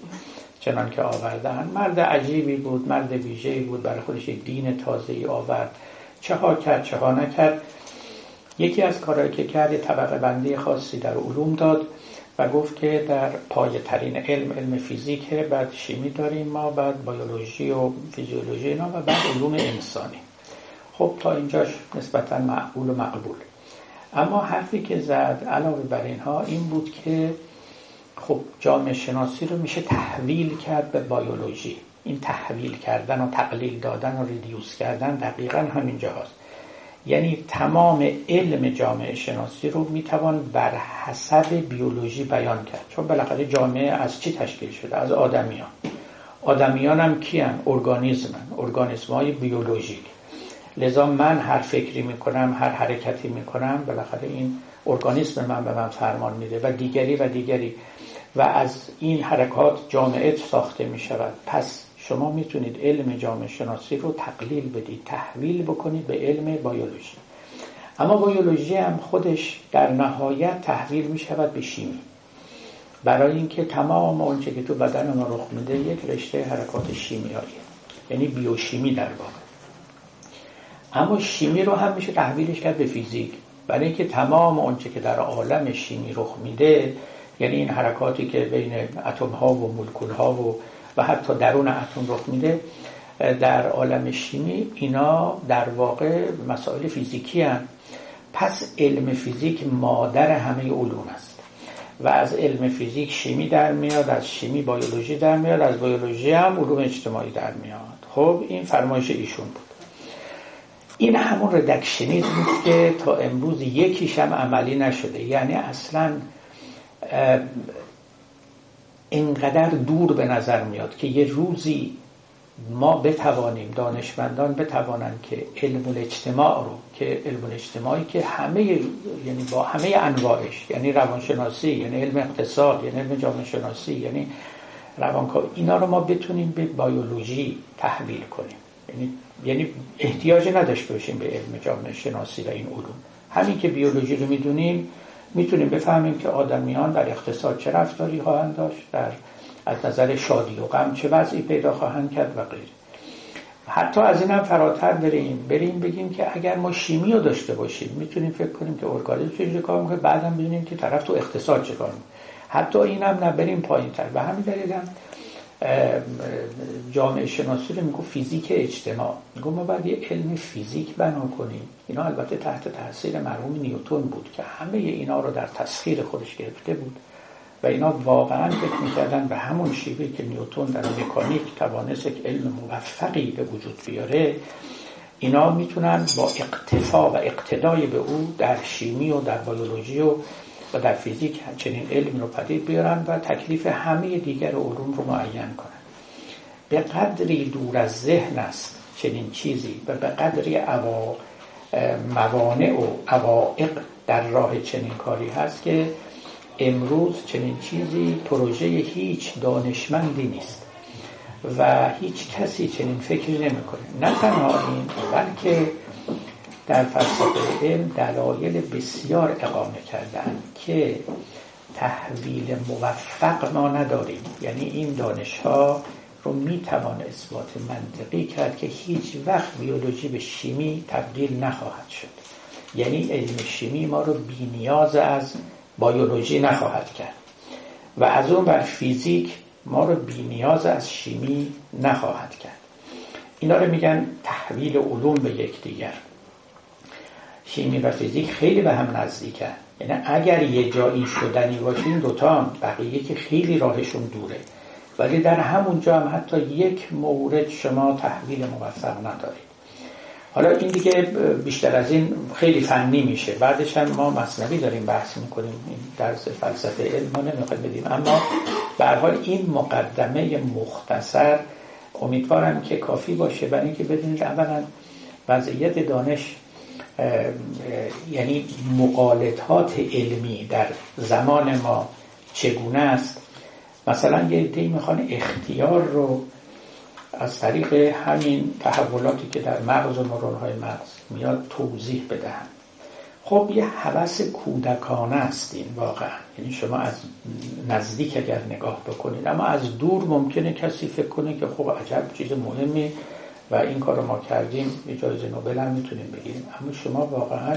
[SPEAKER 1] چنان که آوردن مرد عجیبی بود مرد ویژه‌ای بود برای خودش یک دین تازه‌ای آورد. چه ها کرد چه ها نکرد. یکی از کارهایی که کرد طبقه بندی خاصی در علوم داد. و گفت که در پای ترین علم علم فیزیکه بعد شیمی داریم ما بعد بیولوژی و فیزیولوژی اینا و بعد علوم انسانی. خب تا اینجاش نسبتا معقول و مقبول. اما حرفی که زد علاوه بر اینها این بود که خب جامعه شناسی رو میشه تحویل کرد به بیولوژی. این تحویل کردن و تقلیل دادن و ریدیوس کردن دقیقا همین هست یعنی تمام علم جامعه شناسی رو می‌توان بر حسب بیولوژی بیان کرد. چون بالاخره جامعه از چی تشکیل شده؟ از آدمیان. آدمیان هم کیان ارگانیزمن ارگانیسم های بیولوژیک. لذا من هر فکری می‌کنم هر حرکتی می‌کنم بالاخره این ارگانیسم من به من فرمان میده و دیگری و دیگری. و از این حرکات جامعه ساخته می شود پس شما می‌تونید علم جامعه شناسی رو تقلیل بدید تحویل بکنید به علم بیولوژی. اما بیولوژی هم خودش در نهایت تحویل می شود به شیمی. برای اینکه تمام اونچه که تو بدن ما رخ میده یک رشته حرکات شیمیایی یعنی بیوشیمی در واقع. اما شیمی رو هم میشه تحویلش کرد به فیزیک. برای اینکه تمام اونچه که در عالم شیمی رخ میده یعنی این حرکاتی که بین اتم ها و مولکول ها و و حتی درون اتم رخ میده در عالم شیمی اینا در واقع مسائل فیزیکی هن. پس علم فیزیک مادر همه علوم است. و از علم فیزیک شیمی در میاد از شیمی بیولوژی در میاد از بیولوژی هم علوم اجتماعی در میاد. خب این فرمایش ایشون بود. این همون ردکشنیزم که تا امروز یکیش هم عملی نشده. یعنی اصلا اینقدر دور به نظر میاد که یه روزی ما بتوانیم دانشمندان بتوانند که علم الاجتماع رو که علم الاجتماعی که همه یعنی با همه انواعش یعنی روانشناسی یعنی علم اقتصاد یعنی علم جامعه شناسی یعنی روانکاوی اینا رو ما بتونیم به بیولوژی تحویل کنیم. یعنی یعنی احتیاج نداشته باشیم به علم جامعه شناسی و این علوم. همین که بیولوژی رو می‌دونیم می‌تونیم بفهمیم که آدمیان در اقتصاد چه رفتاری خواهند داشت در از نظر شادی و غم چه وضعی پیدا خواهند کرد و غیره. حتی از این هم فراتر بریم بریم بگیم که اگر ما شیمی رو داشته باشیم می‌تونیم فکر کنیم که ارگانیسم چه کار می‌کنه بعدم ببینیم که طرف تو اقتصاد چه کار می‌کنه. حتی این هم نه بریم پایین تر و همین دلیل جامعه شناسی رو میگو فیزیک اجتماع. میگو ما باید یه علم فیزیک بنا کنیم. اینا البته تحت تاثیر مرحوم نیوتون بود که همه اینا رو در تسخیر خودش گرفته بود و اینا واقعا فکر می‌کردن به همون شیوه که نیوتون در مکانیک توانست یک علم موفقی به وجود بیاره اینا می‌تونن با اقتفا و اقتدای به او در شیمی و در بیولوژی و و در فیزیک چنین علم رو پدید بیارن و تکلیف همه دیگر علوم رو معین کنن. به قدری دور از ذهن است چنین چیزی و به قدری عوا موانع و عوائق در راه چنین کاری هست که امروز چنین چیزی پروژه هیچ دانشمندی نیست و هیچ کسی چنین فکری نمی‌کنه. نه تنها این بلکه در فلسفه علم دلایل بسیار اقامه کردن که تحویل موفق ما نداریم. یعنی این دانش ها رو می‌توان اثبات منطقی کرد که هیچ وقت بیولوژی به شیمی تبدیل نخواهد شد. یعنی علم شیمی ما رو بینیاز از بیولوژی نخواهد کرد. و از اون بر فیزیک ما رو بینیاز از شیمی نخواهد کرد. اینا رو میگن تحویل علوم به یکدیگر. شیمی و فیزیک خیلی به هم نزدیکن. یعنی اگر یه جایی شدنی باشه این دوتا بقیه که خیلی راهشون دوره. ولی در همونجا هم حتی یک مورد شما تحویل موفق ندارید. حالا این دیگه بیشتر از این خیلی فنی میشه. بعدش هم ما مصنوی داریم بحث می‌کنیم. این درس فلسفه علم ما نمی‌خوایم بدیم. اما به حال این مقدمه مختصر امیدوارم که کافی باشه. برای اینکه بدونید اولا وضعیت دانش یعنی مقالطات علمی در زمان ما چگونه است؟ مثلا یه دی می‌خوان اختیار رو از طریق همین تحولاتی که در مغز و های مغز میاد توضیح بدهند خب یه حوث کودکانه است این واقعا. یعنی شما از نزدیک اگر نگاه بکنید اما از دور ممکنه کسی فکر کنه که خب عجب چیز مهمی و این کار رو ما کردیم یه جایزه نوبل هم می‌تونیم بگیریم. اما شما واقعا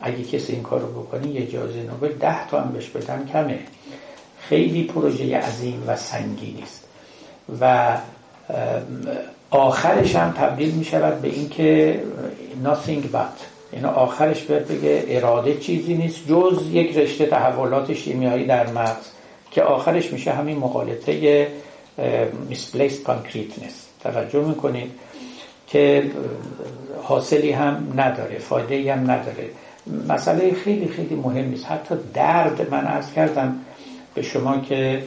[SPEAKER 1] اگه کسی این کار رو بکنی یه جایزه نوبل ده تا هم بهش بدن کمه. خیلی پروژه عظیم و سنگینی است و آخرش هم تبدیل می شود به اینکه nothing but. یعنی آخرش باید بگه اراده چیزی نیست جز یک رشته تحولات شیمیایی در مغز که آخرش میشه همین مقالطه misplaced concreteness. توجه می‌کنید که حاصلی هم نداره فایده هم نداره. مسئله خیلی خیلی مهم است حتی درد من ارز کردم به شما که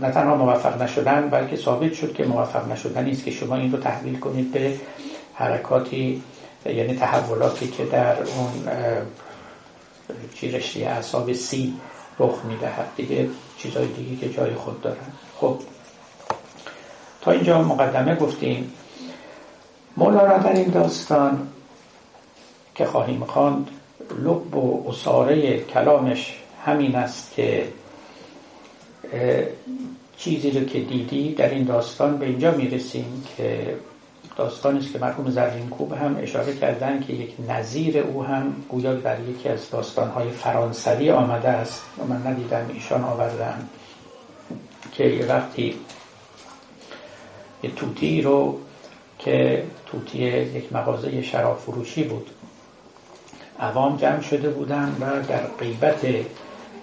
[SPEAKER 1] نه تنها موفق نشدن بلکه ثابت شد که موفق نشدن نیست که شما این رو تحویل کنید به حرکاتی یعنی تحولاتی که در اون چی رشته اعصاب سی رخ می‌دهد. دیگه چیزای دیگه که جای خود دارن. خب. اینجا مقدمه گفتیم. مولانا در این داستان که خواهیم خواند لب و اصاره کلامش همین است که چیزی رو که دیدی در این داستان به اینجا می‌رسیم که داستانی است که مرحوم زرین کوب هم اشاره کردن که یک نظیر او هم گویا در یکی از داستانهای فرانسوی آمده است. و من ندیدم ایشان آوردن که وقتی یه توتی رو که توتی یک مغازه شراب فروشی بود. عوام جمع شده بودن و در غیبت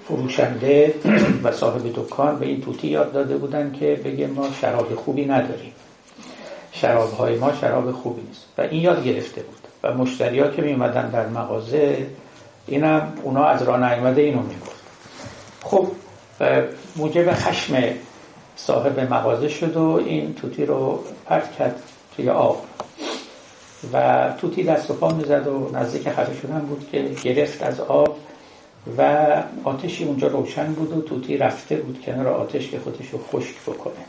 [SPEAKER 1] فروشنده و صاحب دکان به این توتی یاد داده بودن که بگه ما شراب خوبی نداریم. شراب های ما شراب خوبی نیست. و این یاد گرفته بود. و مشتری ها که می در مغازه اینم اونا از راه نیامده اینو می‌گفت. خب موجب خشم صاحب مغازه شد و این توتی رو پرت کرد توی آب. و توتی دست و پا می‌زد و نزدیک خفه شدن بود که گرفت از آب و آتشی اونجا روشن بود و توتی رفته بود کنار آتش که خودش رو خشک بکنه.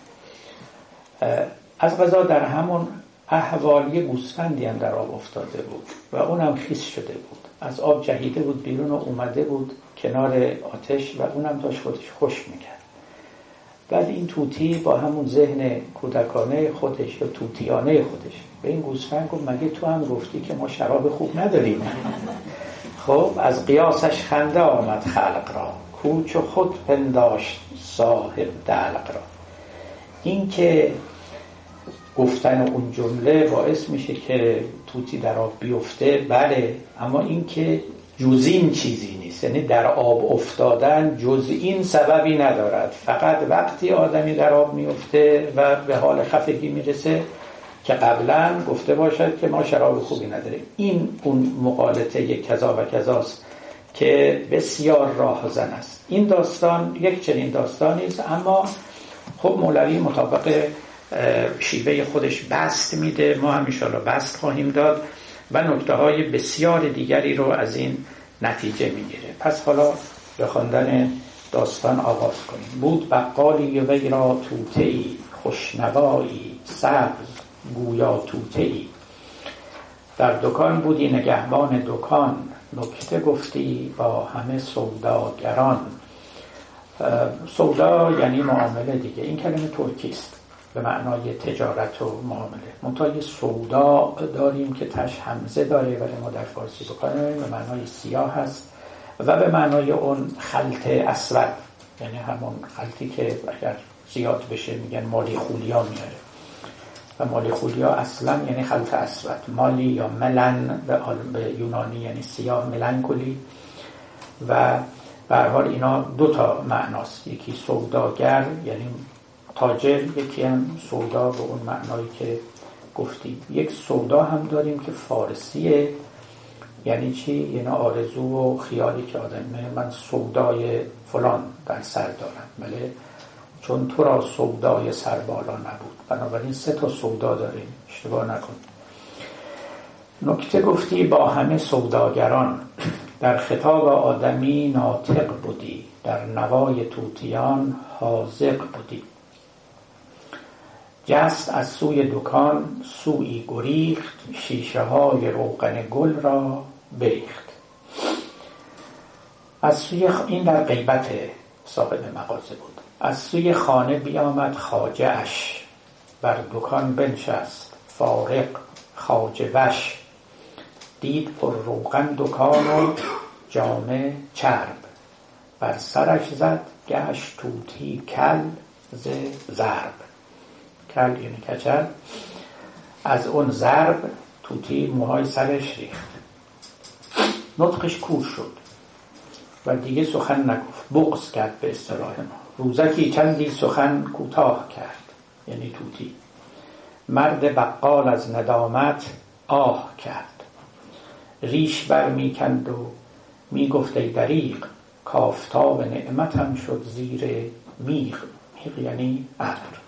[SPEAKER 1] از غذا در همون احوال یه گوسفندی هم در آب افتاده بود و اونم خیس شده بود. از آب جهیده بود بیرون و اومده بود کنار آتش و اونم داشت خودش خوش می‌کرد. بعد این توتی با همون ذهن کودکانه خودش یا توتیانه خودش. به این گوسفند گفت مگه تو هم گفتی که ما شراب خوب نداریم؟ خب از قیاسش خنده آمد خلق را. کوچ خود پنداشت صاحب دلق را. این که گفتن اون جمله باعث میشه که توتی در آب بیفته بله اما این که جز این چیزی نیست. یعنی در آب افتادن جز این سببی ندارد. فقط وقتی آدمی در آب میفته و به حال خفگی می‌رسه که قبلا گفته باشد که ما شراب خوبی نداریم. این اون مقالطه کذا و کذاست که بسیار راهزن است. این داستان یک چنین داستانی است اما خب مولوی مطابق شیوه خودش بست میده. ما هم بست خواهیم داد. و نکته های بسیار دیگری رو از این نتیجه می‌گیره. پس حالا به خواندن داستان آغاز کنیم. بود بقالی وی را توته ای خوشنوایی سبز گویا توته ای در دکان بودی نگهبان دکان نکته گفتی با همه سوداگران. سودا یعنی معامله دیگه. این کلمه ترکی است به معنای تجارت و معامله. منتها سودا داریم که تش همزه داره ولی ما در فارسی بکنیم به معنای سیاه هست و به معنای اون خلط اسود. یعنی همون خلطی که اگر زیاد بشه میگن مالی خولیا میاره. و مالی خولیا اصلا یعنی خلط اسود. مالی یا ملن به یونانی یعنی سیاه ملنکولی و به حال اینا دو تا معناست. یکی سوداگر یعنی تاجر یکی هم سودا به اون معنایی که گفتیم یک سودا هم داریم که فارسیه. یعنی چی؟ یعنی آرزو و خیالی که آدمه من سودای فلان در سر دارم. بله؟ چون تو را سودای سر بالا نبود. بنابراین سه تا سودا داریم. اشتباه نکن. نکته گفتی با همه سوداگران. در خطاب آدمی ناطق بودی. در نوای توتیان حاضق بودی. جست از سوی دکان سوی گریخت شیشه های روغن گل را بریخت. از سوی این در غیبت صاحب مغازه بود. از سوی خانه بیامد خاجه اش. بر دکان بنشست. فارق خاجه وش. دید پر روغن دکان و جامه چرب. بر سرش زد گشت توتی کل ز زرب. کل یعنی کچل از اون ضرب توتی موهای سرش ریخت. نطقش کور شد و دیگه سخن نگفت. بغض کرد به اصطلاح ما. روزکی چندی سخن کوتاه کرد یعنی توتی. مرد بقال از ندامت آه کرد. ریش بر می‌کند و می‌گفت ای دریق کافتاب نعمتم شد زیر میغ. میغ یعنی ابر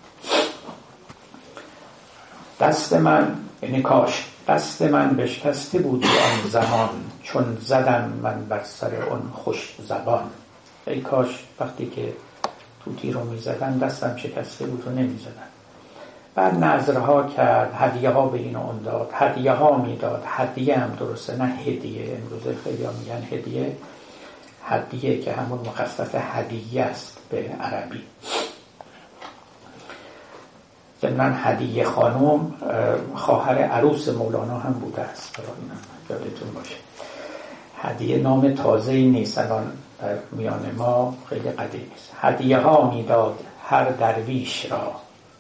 [SPEAKER 1] دست من یعنی کاش دست من بشکسته بود آن زمان چون زدم من بر سر اون خوش زبان. ای کاش وقتی که توتی رو می‌زدن دستم شکسته بود و نمی‌زدن بعد نظرها کرد هدیه ها به این اون داد هدیه ها می‌داد هدیه هم درسته نه هدیه. امروزه خیلی ها میگن هدیه. هدیه که همون مخصص هدیه است به عربی. ضمن هدیه خانم خواهر عروس مولانا هم بوده است. یادتون باشه. هدیه نام تازه نیست. الان در میان ما خیلی قدیمی است هدیه ها می‌داد هر درویش را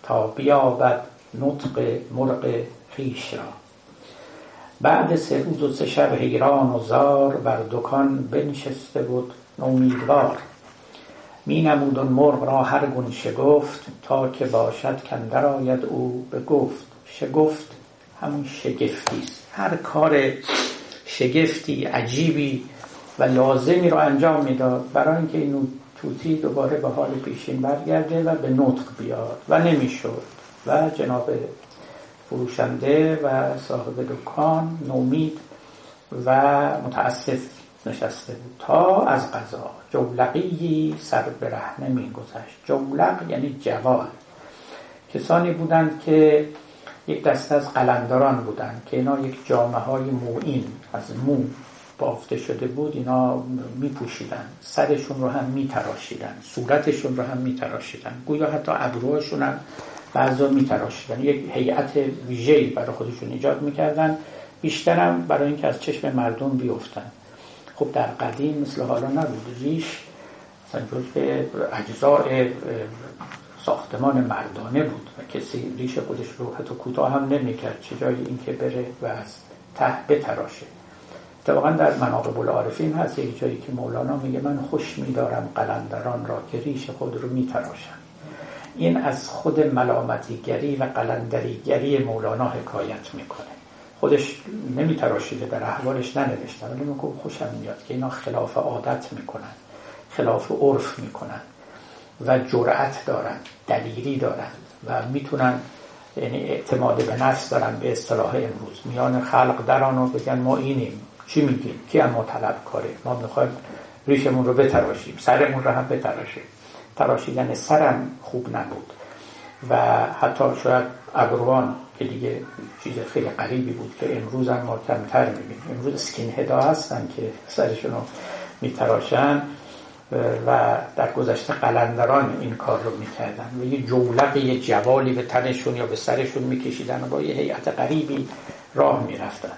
[SPEAKER 1] تا بیابد نطق مرغ خیش را. بعد سه روز و سه شب حیران و زار بر دکان بنشسته بود امیدوار می نمود مرغ را هر گون شگفت تا که باشد کندر آید او به گفت. شگفت همون شگفتی است. هر کار شگفتی عجیبی و لازمی رو انجام می‌داد. برای اینکه این توتی دوباره به حال پیشین برگرده و به نطق بیاد و نمی‌شد. و جناب فروشنده و صاحب دکان نومید و متاسف نشسته بود تا از قضا. جولقی سر به رهنه می گذشت جولق یعنی جوال کسانی بودند که یک دسته از قلندران بودند که اینا یک جامعه های موین از مو بافته شده بود اینا می پوشیدن سرشون رو هم می تراشیدن صورتشون رو هم می تراشیدن گویا حتی ابروهاشون هم بعضا می تراشیدن یک هیئت ویژه‌ای برای خودشون ایجاد می‌کردن بیشترم برای اینکه از چشم مردم بیفتن خب در قدیم مثل حالا نبود ریش مثلا به اجزاء ساختمان مردانه بود و کسی ریش خودش رو حتی کوتاه هم نمی‌کرد. چه جایی این که بره و از ته بتراشه. اتفاقا در مناقب العارفین هست یک جایی که مولانا میگه من خوش میدارم قلندران را که ریش خود رو میتراشم این از خود ملامتیگری و قلندریگری مولانا حکایت می‌کنه. خودش نمیتراشیده در احوالش ننوشته. ولی میگه خوشم میاد که اینا خلاف عادت می‌کنن خلاف عرف می‌کنن و جرأت دارن دلیری دارن و می‌تونن یعنی اعتماد به نفس دارن به اصطلاح امروز. میان خلق در آنو بگن ما اینیم. چی میگیم؟ کی هم ما طلب کاره؟ ما می‌خوایم ریشمون رو بتراشیم سرمون رو هم بتراشیم. تراشیدن سرم خوب نبود. و حتی شاید ابروان که دیگه چیز خیلی قریبی بود که امروز هم ما کمتر می‌بینیم. امروز اسکین هدا هستن که سرشون رو میتراشن و در گذشته قلندران این کار رو می‌کردن. و یه جولق یه جوالی به تنشون یا به سرشون میکشیدن و با یه هیئت غریبی راه می‌رفتن.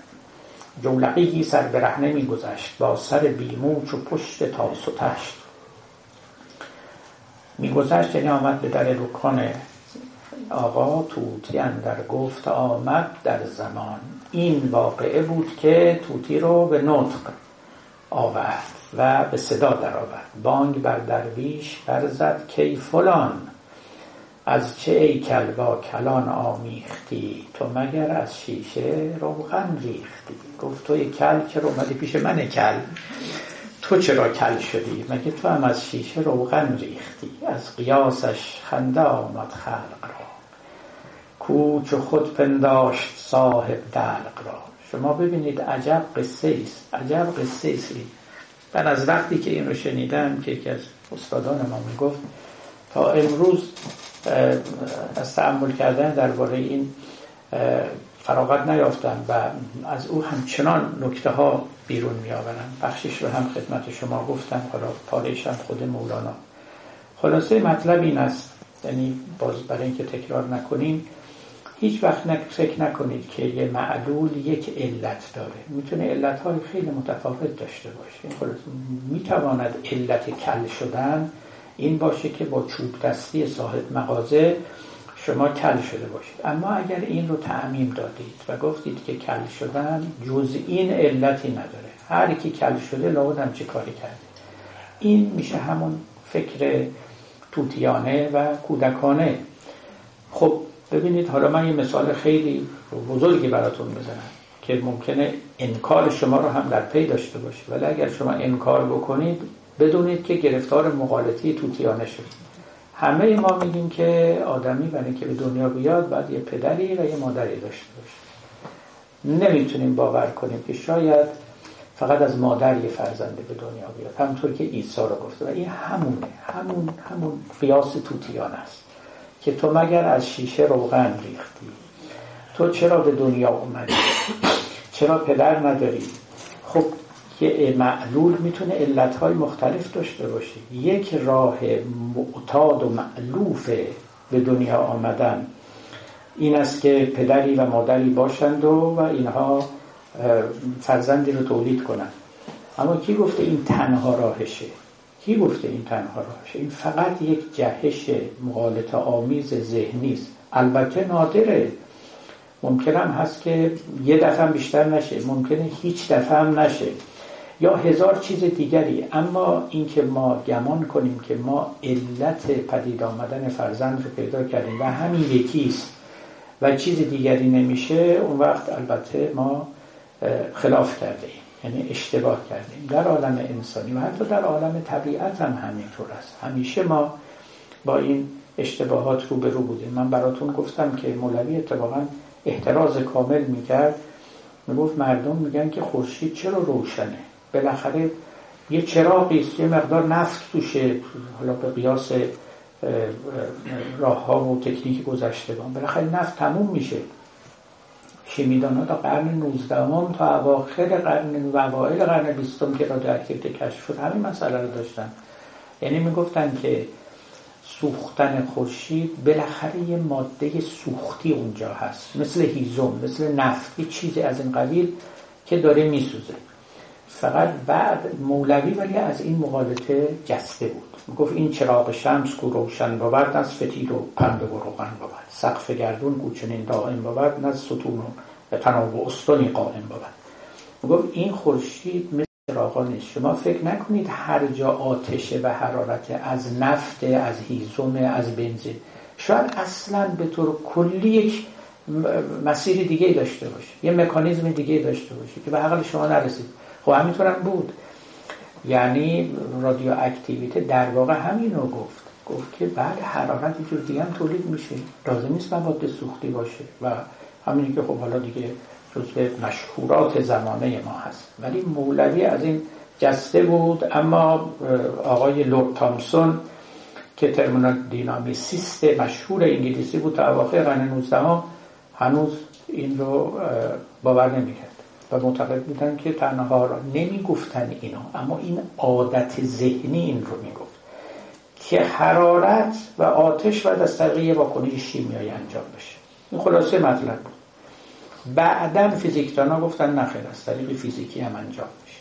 [SPEAKER 1] جولقی سر برهنه میگذشت با سر بیموچ و پشت تاس و تشت. میگذشت یعنی آمد به در دکان آقا توتی اندر گفت آمد در زمان. این واقعه بود که توتی رو به نطق آورد و به صدا درآورد. بانگ بر درویش برزد کی فلان از چه ای کل با کلان آمیختی؟ تو مگر از شیشه روغن ریختی؟ گفت توی کل چرا اومدی پیش من کل؟ تو چرا کل شدی؟ مگه تو هم از شیشه روغن ریختی؟ از قیاسش خنده آمد خلق. را کوچ و خود پنداشت صاحب دلق را. شما ببینید عجب قصه است عجب قصه است من از وقتی که این رو شنیدم که یکی از استادان ما می‌گفت تا امروز از تعمل کردن درباره این فراغت نیافتم و از او همچنان نکته ها بیرون می آورم بخشش رو هم خدمت شما گفتم حالا پارهش هم خود مولانا. خلاصه مطلب این است یعنی باز برای اینکه تکرار نکنیم هیچ وقت فکر نکنید که یه معلول یک علت داره. می‌تونه علت های خیلی متفاوت داشته باشه. می‌تواند علت کل شدن این باشه که با چوب دستی صاحب مغازه شما کل شده باشید. اما اگر این رو تعمیم دادید و گفتید که کل شدن جز این علتی نداره. هر کی کل شده لابد هم چه کاری کرده؟ این میشه همون فکر توتیانه و کودکانه. خب ببینید حالا من یه مثال خیلی بزرگی براتون بزنم که ممکنه انکار شما رو هم در پی داشته باشه. ولی اگر شما انکار بکنید بدونید که گرفتار مقالطی توتیانه شدید. همه ما میگیم که آدمی برای که به دنیا بیاد باید یه پدری و یه مادری داشته باشه. نمی‌تونیم باور کنیم که شاید فقط از مادر یه فرزنده به دنیا بیاد. همونطور که عیسی رو گفته. و این همونه همون همون قیاس توتیان است. که تو مگر از شیشه روغن ریختی؟ تو چرا به دنیا اومدی؟ چرا پدر نداری؟ خب یه معلول می‌تونه علتهای مختلف داشته باشه. یک راه معتاد و معلوف به دنیا آمدن این است که پدری و مادری باشند و, و اینها فرزندی رو تولید کنند. اما کی گفته این تنها راهشه؟ کی گفته این تنها راهشه این فقط یک جهش مغالطه آمیز ذهنی است. البته نادره. ممکن هم هست که یه دفعه بیشتر نشه. ممکنه هیچ دفعه هم نشه. یا هزار چیز دیگری. اما اینکه ما گمان کنیم که ما علت پدید آمدن فرزند رو پیدا کردیم و همین یکیست و چیز دیگری نمیشه اون وقت البته ما خلاف کرده ایم. یعنی اشتباه کردیم. در عالم انسانی و حتی در عالم طبیعت هم همینطور است. همیشه ما با این اشتباهات رو به رو بودیم. من براتون گفتم که مولوی اتفاقا احتراز کامل می‌کرد. می‌گفت مردم میگن که خورشید چرا روشنه؟ بالاخره یه چراغی است یه مقدار نفت توشه. حالا به قیاس راه ها و تکنیک گذشتگان بالاخره نفت تموم میشه. شیمیدان ها تا قرن 19 هم تا اواخر قرن و اوائل قرن 20 که رادیواکتیویته کشف شد همین مسئله رو داشتن. یعنی می‌گفتن که سوختن خورشید بالاخره یه ماده سوختی اونجا هست مثل هیزم مثل نفت یه چیزی از این قبیل که داره میسوزه. فقط بعد مولوی ولی از این مقالطه جسته بود. گفت این چراغ شمس کو روشن بود از فتیر و پند و روغن بود سقف گردون کو چنین دائم بود نه ستون و تناب و استونی قائم بود گفت این خورشید مثل چراغا نیست. شما فکر نکنید هر جا آتشه و حرارت از نفت از هیزم از بنزین. شاید اصلا به طور کلی یک مسیر دیگه داشته باشه. یه مکانیزم دیگه داشته باشه که به عقل شما نرسید. خب همینطورم بود. یعنی رادیو اکتیویته در واقع همین رو گفت. گفت که بعد حرارت یه جور دیگه هم تولید میشه. لازم نیست مواد سوختی باشه و همینی که خب حالا دیگه جزء مشهورات زمانه ما هست. ولی مولوی از این جسته بود. اما آقای لورد تامسون که ترمودینامیسیست مشهور انگلیسی بود تا اواخر قرن 19 هنوز این رو باور نمی‌کرد. و معتقد بودن که تنها را نمی‌گفتن اینو اما این عادت ذهنی این رو می‌گفت که حرارت و آتش و از طریق واکنش شیمیایی انجام بشه. این خلاصه مطلب بود. بعدا فیزیکدان ها گفتن نخیر از طریق فیزیکی هم انجام میشه.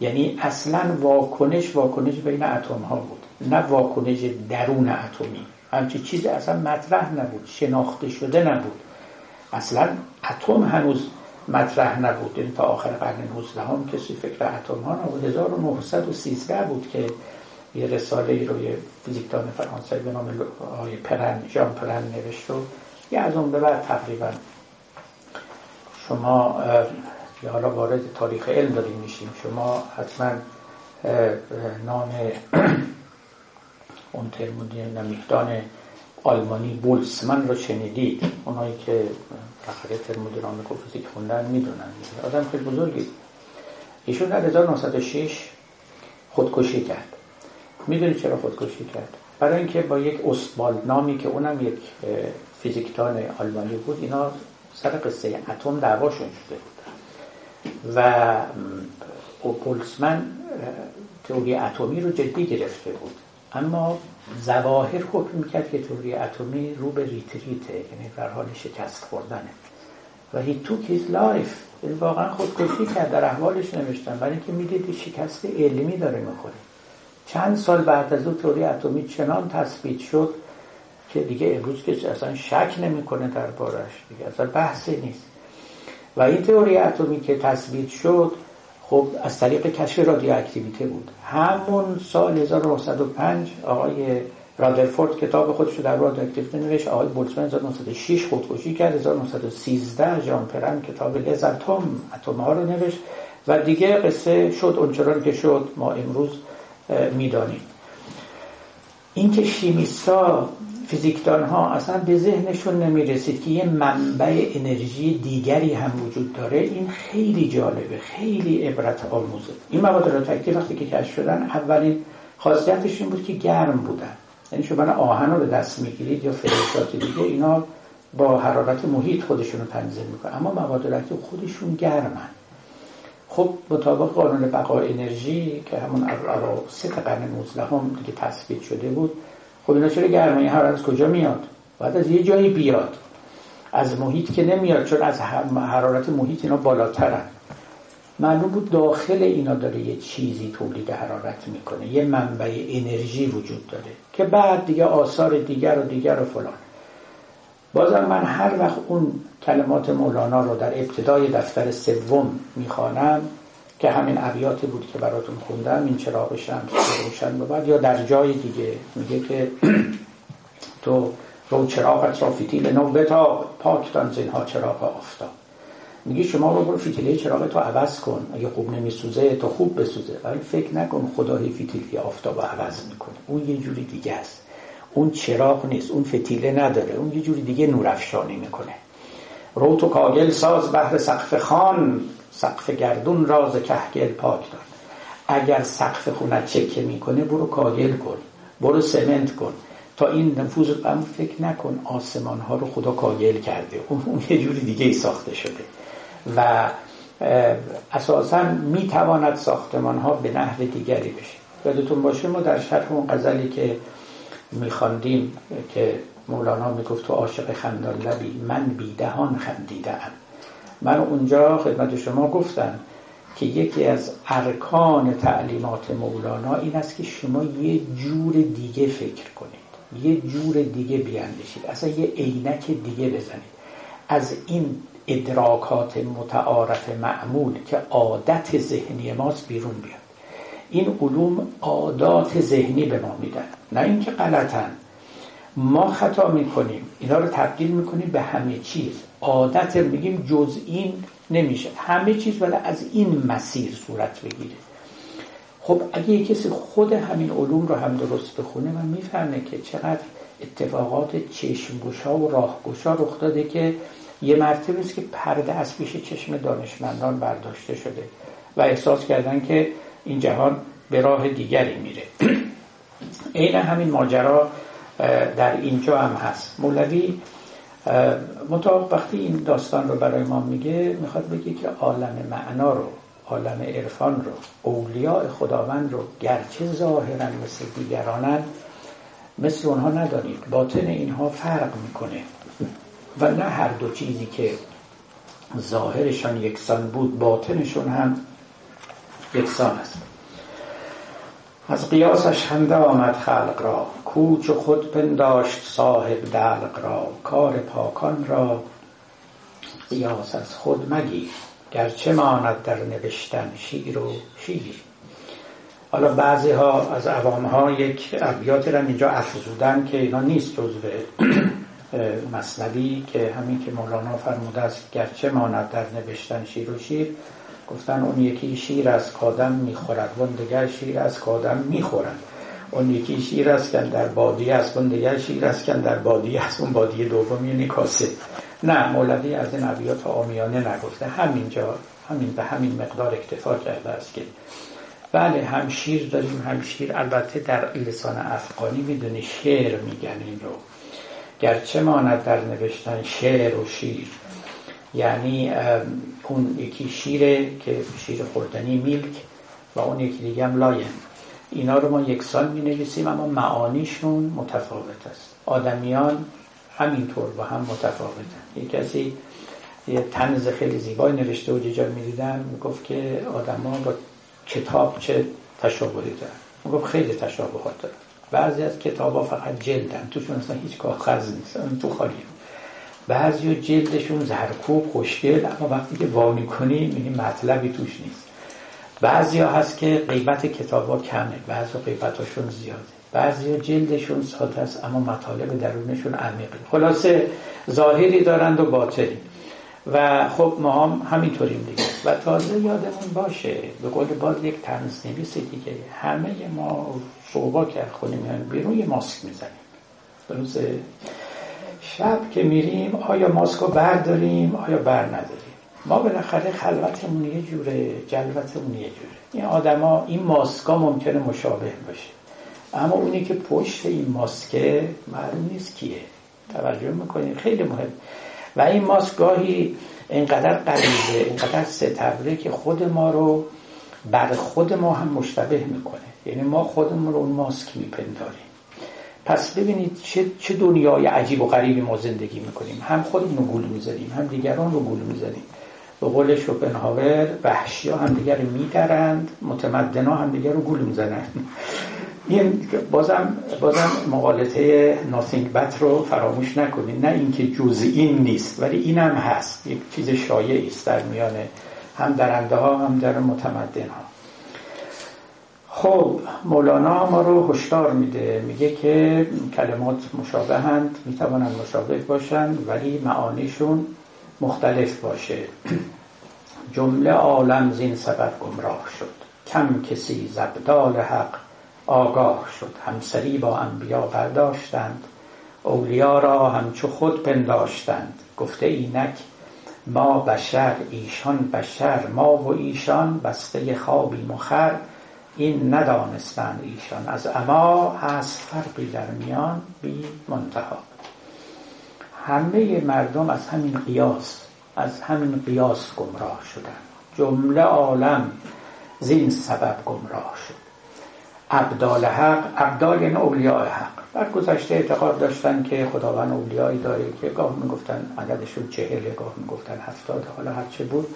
[SPEAKER 1] یعنی اصلا واکنش واکنش بین اتم ها بود نه واکنش درون اتمی. همچی چیزی اصلا مطرح نبود شناخته شده نبود. اصلا اتم هنوز مطرح نبود این تا آخر قرن 19 هم کسی فکر اتم ها نبود 1913 بود که یه رساله روی فیزیکدان فرانسوی به نام آقای پرن ژان پرن نوشت و یه از اون به بعد تقریبا. شما یا حالا وارد تاریخ علم داریم میشیم. شما حتما نام اون ترمودی نمیدان آلمانی بولسمن رو شنیدید. اونایی که تخریه ترمودینامیک و فیزیک خوندن می‌دونن. آدم خیلی بزرگی. ایشون در 1906 خودکشی کرد. می‌دونید چرا خودکشی کرد؟ برای اینکه با یک استبال نامی که اونم یک فیزیکدان آلمانی بود اینا سر قصه اتم دعواشون شده بود. و بولتسمن تئوری اتمی رو جدی گرفته بود. اما ظواهر حکم می‌کرد که تئوری اتمی رو به retreat ه یعنی در حال شکست خوردنه. و he took his life واقعا خودکشی کرد در احوالش نوشتن. برای اینکه می‌دید شکست علمی داره می‌خوره. چند سال بعد از او تئوری اتمی چنان تثبیت شد که دیگه امروز که اصلا شک نمی‌کنه بارش دیگه اصلا بحثی نیست. و این تئوری اتمی که تثبیت شد خب از طریق کشف رادیواکتیویته بود. همون سال 1905 آقای رادرفورد کتاب خودش رو در رادیواکتیویته نوشت. آقای بولتزمن 1906 خودکشی کرد. 1913 ژان پرن کتاب لزاتوم اتم ها رو نوشت و دیگه قصه شد اونچنان که شد ما امروز می‌دانیم. اینکه شیمیستا فیزیکدان ها اصلا به ذهنشون نمی رسید که یه منبع انرژی دیگری هم وجود داره. این خیلی جالبه خیلی عبرت آموزه. این مواد رادیواکتیو وقتی که کشف شدن اولین خاصیتش این بود که گرم بودن. یعنی شما آهن رو به دست می‌گیرید یا فلزات دیگه اینا با حرارت محیط خودشون رو تنظیم می‌کنن. اما مواد رادیواکتیو خودشون گرمن. خب مطابق قانون بقای انرژی که همون سه قرن 19 هم دیگه تثبیت شده بود خب اینا چرا گرمه این حرارت از کجا میاد؟ باید از یه جایی بیاد. از محیط که نمیاد چون از حرارت محیط اینا بالاترن. معلوم بود داخل اینا داره یه چیزی تولید حرارت می‌کنه. یه منبع انرژی وجود داره که بعد دیگه آثار دیگر و دیگر و فلان. بازم من هر وقت اون کلمات مولانا رو در ابتدای دفتر سوم می‌خوانم که همین ابیاتی بود که براتون خوندم این چراغ شمس روشن بود. یا در جای دیگه میگه که تو رو چراغت را فیتیل نو بتاب پاک دان زینها چراغ آفتاب میگه شما رو برو فیتیله چراغ تو عوض کن. اگه خوب نمیسوزه تو خوب بسوزه. ولی فکر نکن خدا فیتیله‌ی آفتاب عوض می‌کنه. اون یه جوری دیگه است. اون چراغ نیست. اون فتیله نداره. اون یه جوری دیگه نورافشانی می‌کنه. رو تو کاگل ساز بهر سقف خان. سقف گردون راز کهگل پاک دار اگر سقف خونه چکه می‌کنه برو کاگل کن برو سمنت کن. تا این نفوذ هم فکر نکن آسمان ها رو خدا کاگل کرده. اون یه جوری دیگه ای ساخته شده. و اساسا می‌تواند ساختمان ها به نحو دیگری بشه. یادتون باشه ما در شرح اون غزلی که میخواندیم که مولانا می‌گفت تو عاشق خندان لبی من بیدهان خندیدم من اونجا خدمت شما گفتم که یکی از ارکان تعلیمات مولانا این است که شما یه جور دیگه فکر کنید یه جور دیگه بیاندیشید اصلا یه عینک دیگه بزنید. از این ادراکات متعارف معمول که عادت ذهنی ماست بیرون بیاد. این علوم عادات ذهنی به ما میدن. نه اینکه غلطن. ما خطا می‌کنیم. اینا رو تبدیل می‌کنیم به همه چیز. عادت میگیم جز این نمیشه. همه چیز ولی از این مسیر صورت بگیره. خب اگه یه کسی خود همین علوم رو هم درست بخونه من می‌فهمه که چقدر اتفاقات چشمگوشا و راهگشا رخ داده که یه مرتبه است که پرده از پیش چشم دانشمندان برداشته شده و احساس کردن که این جهان به راه دیگری میره. عین همین ماجرا در اینجا هم هست. مولوی مطابق وقتی این داستان رو برای ما میگه می‌خواد بگه که عالم معنا رو عالم عرفان رو اولیاء خداوند رو گرچه ظاهرا مثل دیگرانن مثل اونها ندانید. باطن اینها فرق می‌کنه. و نه هر دو چیزی که ظاهرشان یکسان بود باطنشون هم یکسان است. از قیاسش هنده آمد خلق را. کوچ و خود پنداشت صاحب دلق را. کار پاکان را قیاس از خود مگیر. گرچه ماند در نوشتن شیر و شیر. حالا بعضی ها از عوام ها یک ابیات را اینجا افزودن که اینا نیست جزو مصنوی که همین که مولانا فرموده است گرچه ماند در نوشتن شیر و شیر گفتن اون یکی شیر از کادم می‌خورد و دیگر شیر از کادم می‌خورد. اون یکی شیر است که در بادی است اون دیگر شیر است که در بادی است اون بادی دوم یعنی کاسه. نه مولوی از این ابیات آمیانه نگفته. همینجا همین به همین مقدار اکتفا کرده است که بله هم شیر داریم هم شیر. البته در لسان افغانی می‌دونی شعر میگن این رو. گرچه ماند در نوشتن شعر و شیر. یعنی اون یکی شیره که شیر خوردنی میلک و اون یکی دیگه هم لاین. اینا رو ما یکسان می نویسیم اما معانیشون متفاوت است. آدمیان همینطور با هم متفاوتن. یک کسی یه تنز خیلی زیبای نوشته و جا می دیدم می گفت که آدما با کتاب چه تشابهی دارن. می گفت خیلی تشابهات دارن. بعضی از کتاب ها فقط جلدن توشون اصلا هیچ کاغذ نیست تو خالی بعضی جلدشون زرکوب خوشگل اما وقتی که وانی کنی میگی مطلبی توش نیست. بعضی هست که قیمت کتاب ها کمه بعضی قیمتاشون زیاده. بعضی جلدشون ساده است اما مطالب درونشون عمیقه. خلاصه ظاهری دارند و باطنی. و خب ما هم همینطوریم دیگه. و تازه یادمون باشه به قول باز یک تنز نویسه دیگه همه ما صوبا کرد خونیم بیرون یه ماسک می‌زنیم. درسته؟ شب که میریم آیا ماسک رو برداریم آیا بر نداریم؟ ما بالاخره خلوتمون یه جوره جلوتمون یه جوره. این آدما این ماسکا ممکنه مشابه باشه. اما اونی که پشت این ماسکه معلوم نیست کیه. توجه می‌کنید خیلی مهم. و این ماسک گاهی اینقدر قریبه اینقدر ستبره که خود ما رو بر خود ما هم مشتبه می‌کنه. یعنی ما خودمون رو اون ماسک میپنداریم. پس ببینید چه, چه دنیای عجیب و غریبی ما زندگی می‌کنیم. هم خودمون رو گول می‌زنیم هم دیگران رو گول می‌زنیم به قول شوپنهاور وحشی ها هم دیگر میدرند متمدن ها هم دیگر رو گول می‌زنند. این بازم بازم مقالطه ناسینگ بت رو فراموش نکنید. نه اینکه جز این نیست ولی اینم هست. یک چیز شایعی است در میان هم درنده ها هم در متمدن ها. خب مولانا ما رو هشدار میده. میگه که کلمات مشابهند می‌توانند مشابه باشند ولی معانیشون مختلف باشه. جمله عالم زین سبب گمراه شد. کم کسی زبدال حق آگاه شد. همسری با انبیا برداشتند. اولیا را همچو خود پنداشتند. گفته اینک ما بشر ایشان بشر ما و ایشان بسته خوابی مخر این ندانستند ایشان. از اما هست فرقی در میان بی منتها. همه مردم از همین قیاس از همین قیاس گمراه شدن. جمله عالم زین سبب گمراه شد. عبدال حق عبدال یعنی اولیاء حق. در گذشته اعتقاد داشتن که خداوند اولیایی داره که گاه می‌گفتن عددشون چهل گاه می‌گفتن هفتاد حالا هرچه بود.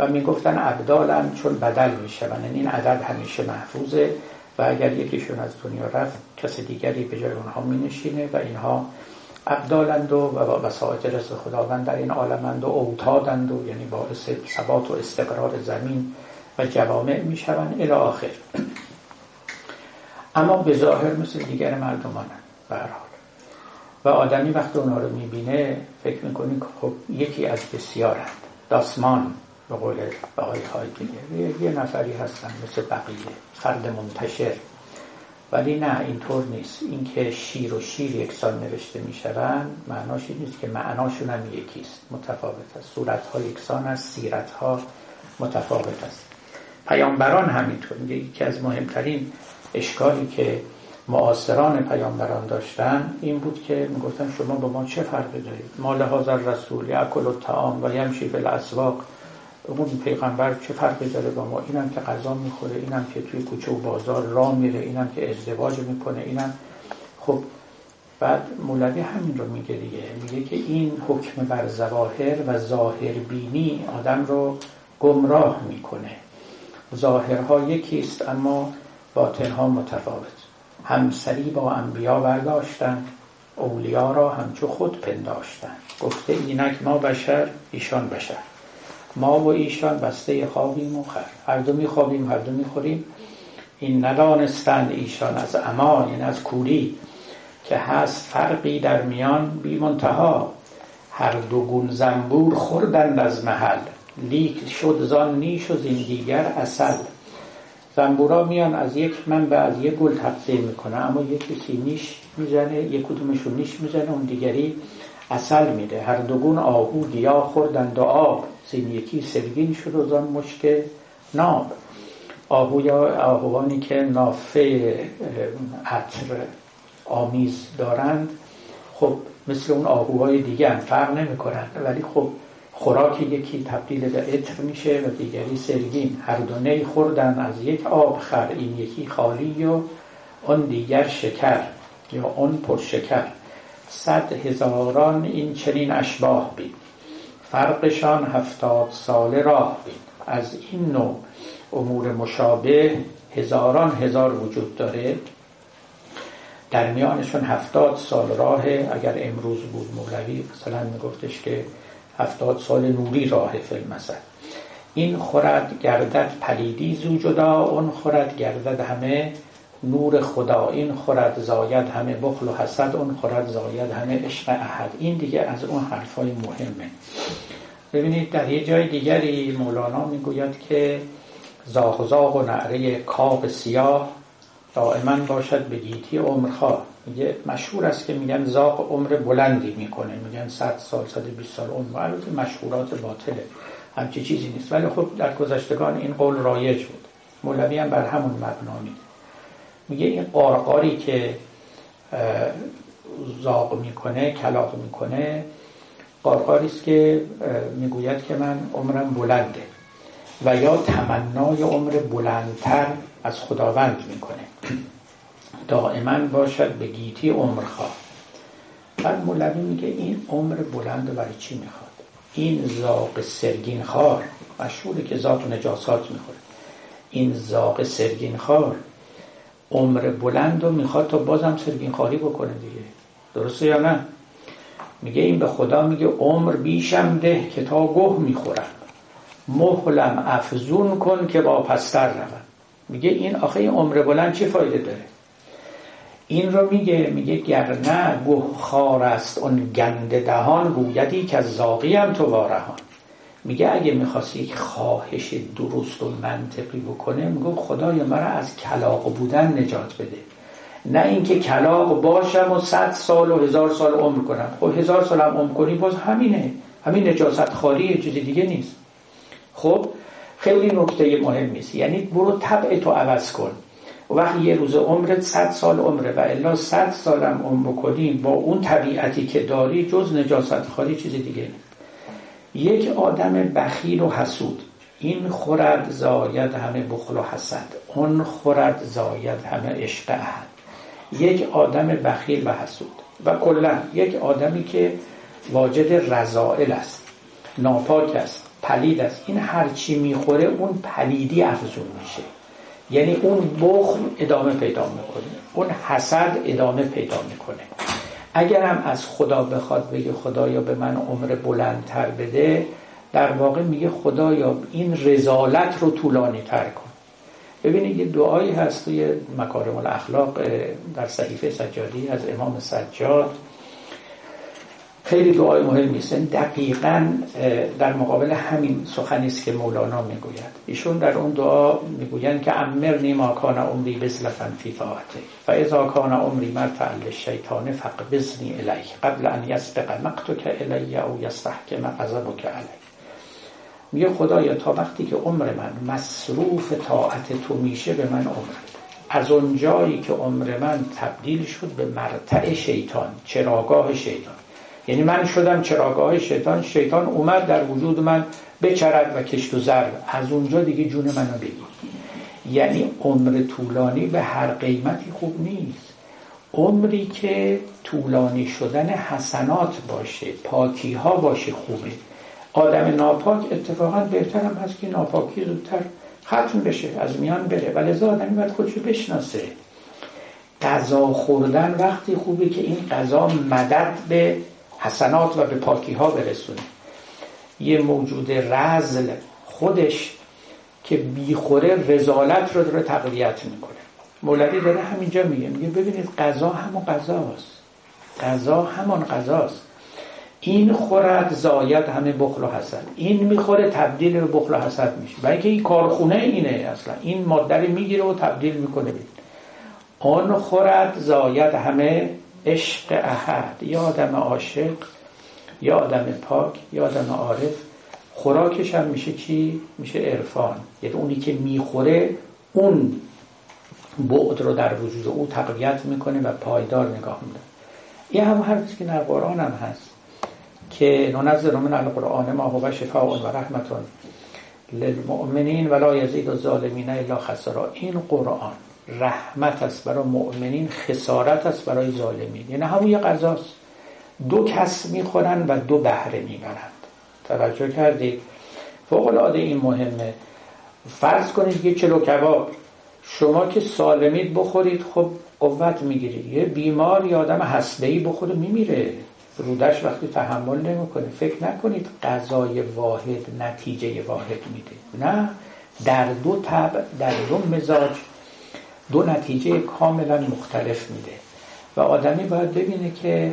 [SPEAKER 1] و می‌گفتن عبدالم چون بدل میشون یعنی این عدد همیشه محفوظه و اگر یکیشون از دنیا رفت کس دیگری به جای اونها مینشینه و اینها ابدالند و وسایط رزق خداوند در این عالمند و اوتادند و یعنی باعث ثبات و استقرار زمین و جوامع می‌شوند الی آخر. اما به ظاهر مثل دیگر مردمان به و آدمی وقتی اونها رو می‌بینه فکر می‌کنی خب یکی از بسیارند. داسمان به قول بهای های دیگه یه نفری هستن مثل بقیه فرد منتشر. ولی نه اینطور نیست. اینکه شیر و شیر یکسان نوشته می‌شوند معناش این نیست که معناشون هم یکیست. متفاوت است. صورت ها یکسان است سیرت ها متفاوت است. پیامبران همینطور. یکی از مهمترین اشکالی که معاصران پیامبران داشتن این بود که می‌گفتن شما با ما چه فرقی دارید؟ ما لحاظ رسول یاکل و تعام و یمشی فی الاسواق. اون پیغمبر چه فرقی داره با ما؟ اینم که غذا می‌خوره اینم که توی کوچه و بازار راه میره اینم که ازدواج می‌کنه اینم. خب بعد مولوی همین رو میگه دیگه. میگه که این حکم بر زواهر و ظاهر بینی آدم رو گمراه می‌کنه. ظاهرها یکیست اما باطنها متفاوت. همسری با انبیا برداشتن اولیا را همچو خود پنداشتن. گفته اینک ما بشر ایشان بشر. ما و ایشان بسته خوابیم و خر. هر دو میخوابیم هر دو می‌خوریم. این ندانستند ایشان از امان این از کوری که هست فرقی در میان بی منتها. هر دو گون زنبور خوردند از محل. لیک شد زان نیش و زین دیگر اصل زنبورا میان از یک منبع از یک گل تغذیه می‌کنه. اما یک کسی نیش می‌زنه یک کدومشون نیش می‌زنه اون دیگری اصل میده. هر دوگون آهو گیا خوردند و آب. زین یکی سرگین شد و زان مشک ناب. آهو یا آهوانی که نافه عطر آمیز دارند خب مثل اون آهوهای دیگه هم فرق نمی کنند ولی خب خوراک یکی تبدیل به عطر میشه و دیگری سرگین. هر دو نی خوردن از یک آب خر این یکی خالی و اون دیگر شکر یا اون پر شکر صد هزاران این چنین اشباه بید فرقشان هفتاد ساله راه بید از این نوع امور مشابه هزاران هزار وجود داره. در میانشون هفتاد سال راه اگر امروز بود مولوی مثلا میگفتش که هفتاد سال نوری راه فیلم مثلا این خورد گردد پلیدی زو جدا اون خورد گردد همه نور خدا این خورد زاید همه بخل و حسد اون خورد زاید همه عشق احد. این دیگه از اون حرفای مهمه. ببینید در یه جای دیگری مولانا می‌گوید که زاغ زاغ و نعره کاب سیاه دائما باشد به گیتی عمرخواه میگه مشهور است که میگن زاغ عمر بلندی می‌کنه. میگن 100 سال 120 سال عمر. البته مشهورات باطله. همچی چیزی نیست. ولی خب در گذشتگان این قول رایج بود. مولوی هم بر همون مبنا میگه این قارقاری که زاغ می‌کنه کلاق می‌کنه قارقاری است که می‌گوید که من عمرم بلنده و یا تمنای عمر بلندتر از خداوند می‌کنه. دائما باشد به گیتی عمر خواه بعد مولوی میگه این عمر بلند برای چی می‌خواد؟ این زاق سرگین خار مشهوره که ذات و نجاسات می‌خوره. این زاق سرگین خار عمر بلند رو می‌خواد تا بازم سرگین خاری بکنه دیگه. درسته یا نه؟ میگه این به خدا میگه عمر بیشم ده که تا گه می‌خورم. محلم افزون کن که با پستر روم. میگه این آخه این عمر بلند چه فایده داره؟ این رو میگه میگه گر نه گه خار است اون گنده دهان گویدی که از زاقی هم تو وارهان. میگه اگه می‌خواست یک خواهش درست و منطقی بکنه میگه خدای مرا از کلاق بودن نجات بده. نه اینکه کلاق باشم و صد سال و هزار سال عمر کنم. خب هزار سال هم عمر کنی باز همینه. همین نجاست خالی چیزی دیگه نیست. خب خیلی نکته مهم نیست. یعنی برو طبع تو عوض کن. وقتی یه روز عمرت صد سال عمره و الا صد سالم عمر کنی با اون طبیعتی که داری جز نجاست خالی چیزی دیگه نیست. یک آدم بخیل و حسود. این خورد زاید همه بخل و حسد. اون خورد زاید همه عشق احد. یک آدم بخیل و حسود. و کلا یک آدمی که واجد رضائل است. ناپاک است. پلید است. این هرچی می‌خوره اون پلیدی افزون میشه. یعنی اون بخل ادامه پیدا می‌کنه. اون حسد ادامه پیدا می‌کنه. اگرم از خدا بخواد بگه خدایا به من عمر بلندتر بده در واقع میگه خدایا این رزالت رو طولانی تر کن. ببینید یه دعایی هست توی مکارم الاخلاق در صحیفه سجادی از امام سجاد. خیلی دعای مهمی است دقیقا در مقابل همین سخنی است که مولانا می‌گوید. ایشون در اون دعا می‌گویند که امرنی ما کان عمری بزلفا فی طاعته فاذا کان عمری مرتع للشیطان فقبضنی الیه قبل ان یسبق مقتک الی او یستحکم غضبک علی میگه خدایا تا وقتی که عمر من مصروف طاعت تو میشه به من عمر از اون جایی که عمر من تبدیل شد به مرتع شیطان چراگاه شیطان. یعنی من شدم چراگاه شیطان شیطان اومد در وجود من بچرد و کشت و ضرب. از اونجا دیگه جون منو بگیر. یعنی عمر طولانی به هر قیمتی خوب نیست. عمری که طولانی شدن حسنات باشه پاکی ها باشه خوبه. آدم ناپاک اتفاقا بهتر هم هست که ناپاکی زودتر ختم بشه از میان بره. ولی لذا آدمی باید خودشو بشناسه. غذا خوردن وقتی خوبه که این غذا مدد به حسنات و به پاکی ها برسونه. یه موجود رزل خودش که بیخوره رزالت رو داره تقویت می‌کنه. مولوی داره همینجا میگه میگه ببینید غذا همون غذاست. غذا همون غذاست. این خورد زاید همه بخل و حسد. این می‌خوره تبدیل به بخل و حسد میشه. و اینکه این کارخونه اینه اصلا. این ماده می‌گیره و تبدیل می‌کنه بید. آن خورد زاید همه عشق احد یا آدم عاشق یا آدم پاک یا آدم عارف. خوراکش هم میشه چی؟ میشه عرفان. یعنی اونی که می‌خوره اون بعد رو در وجود او تقویت می‌کنه و پایدار نگاه میده یه هم حرفی که در قرآن هم هست که ننظر من القرآن ما هو شفاء و رحمتون للمؤمنین ولا یزید الظالمین الا خسرا این قرآن رحمت است برای مؤمنین خسارت است برای ظالمین. یعنی همون یه غذاست. دو کس می‌خورن و دو بهره می‌برند. توجه کردید؟ فوق العاده این مهمه. فرض کنید یه چلو کباب. شما که سالمید بخورید خب قوت می‌گیرید. یه بیمار یا آدم هسته‌ای بخوره میمیره. رودش وقتی تحمل نمی‌کنه. فکر نکنید غذای واحد نتیجه واحد میده. نه. در دو طبع در دو مزاج دو نتیجه کاملا مختلف میده. و آدمی باید ببینه که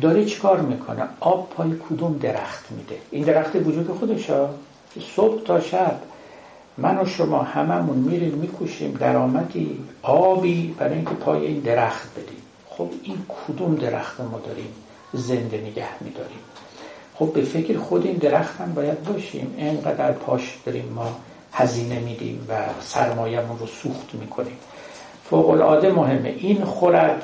[SPEAKER 1] داره چیکار می‌کنه. آب پای کدوم درخت میده. این درخت وجود خودشا صبح تا شب من و شما هممون میریم میکوشیم درآمدی آبی برای اینکه پای این درخت بدیم. خب این کدوم درخت ما داریم زنده نگه میداریم. خب به فکر خود این درخت هم باید باشیم. اینقدر پاش داریم ما هزینه میدیم و سرمایهمون رو سوخت می‌کنیم. فوق العاده مهمه. این خورد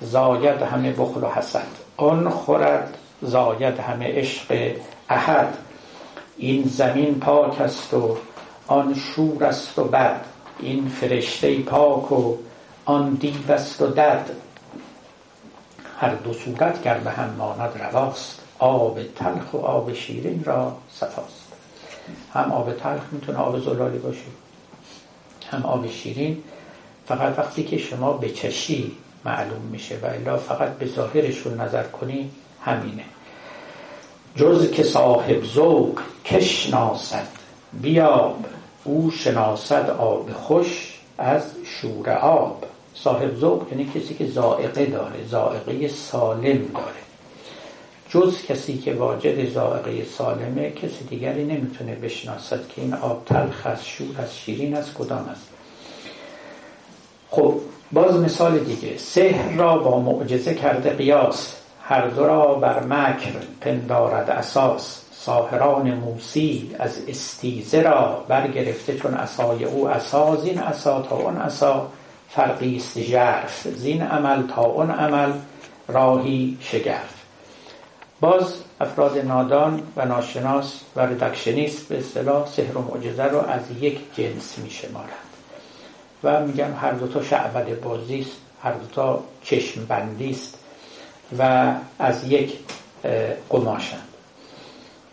[SPEAKER 1] زاید همه بخل و حسد. آن خورد زاید همه عشق احد. این زمین پاک است و آن شور است و بد. این فرشته پاک و آن دیو است و دد. هر دو صورت گر به هم ماند رواست. آب تلخ و آب شیرین را صفاست. هم آب تلخ می‌تونه آب زلالی باشه هم آب شیرین فقط وقتی که شما به چشی معلوم میشه و الا فقط به ظاهرشون نظر کنی همینه. جز که صاحب ذوق کش ناسد بیاب او شناسد آب خوش از شور آب. صاحب ذوق یعنی کسی که زائقه داره زائقه سالم داره. جز کسی که واجد زائقه سالمه کسی دیگری نمی‌تونه بشناسد که این آب تلخ از شور از شیرین از کدام است. خب باز مثال دیگه. سحر را با معجزه کرده قیاس هر دو را بر مکر پندارد اساس. ساهران موسی از استیزه را برگرفته چون اسای او اسا زین اسا تا اون اسا فرقی است جرف زین عمل تا اون عمل. راهی شگرف. باز افراد نادان و ناشناس و ردکشنیست به اصطلاح سحر و معجزه رو از یک جنس می و میگن هر دوتا شعبد بازی است هر دوتا چشم بندی است و از یک قماشند.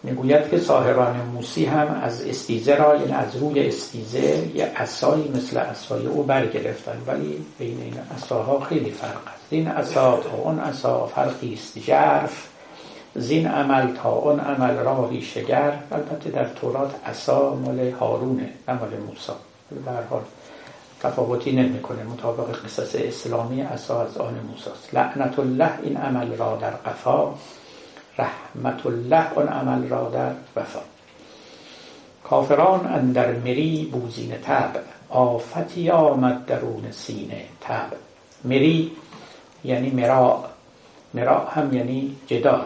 [SPEAKER 1] می‌گوید که ساهران موسی هم از استیزه را یعنی از روی استیزه یه اسایی مثل اسای او برگرفتن ولی بین این اساها خیلی فرق است. زین اصا تا اون اصا فرقی است. جرف زین عمل تا اون عمل راهی شگر. البته در تورات اصا مال هارونه نه مال موسی. به حال تفاوتی نمی‌کنه. مطابق قصص اسلامی اصا از آن موسی لعنت الله این عمل را در قفا رحمت الله آن عمل را در وفا. کافران اندر مری بوزین تب آفتی آمد درون سینه تب مری یعنی مرا مرا هم یعنی جدال.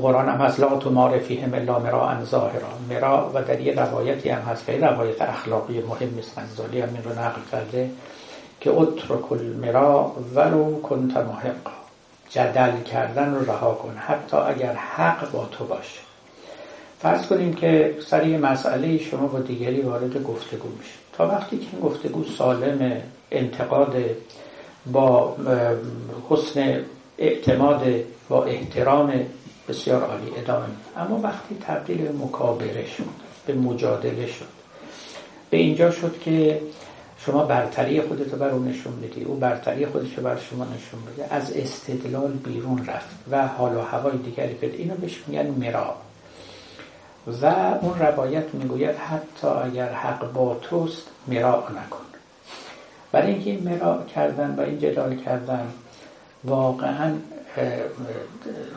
[SPEAKER 1] قرآن هم هست لا تمار فیهم الا مرا ظاهرا. مرا و در یه روایتی هم هست که روایت اخلاقی مهم است غزالی هم این رو نقل کرده که اترک المرا ولو کنت محقا. جدل کردن رو رها کن حتی اگر حق با تو باشه. فرض کنیم که سر یه مسئله شما با دیگری وارد گفتگو میشه. تا وقتی که این گفتگو سالم انتقاد با حسن اعتماد با احترام بسیار عالی ادامه اما وقتی تبدیل به مکابره شد به مجادله شد به اینجا شد که شما برتری خودت رو بر اون نشون بدی او برتری خودش رو بر شما نشون بده از استدلال بیرون رفت و حال هوای دیگری بده اینو بهش میگن مرا و اون روایت می‌گوید حتی اگر حق با توست مرا نکن. برای اینکه این مرا کردن و این جدال کردن واقعا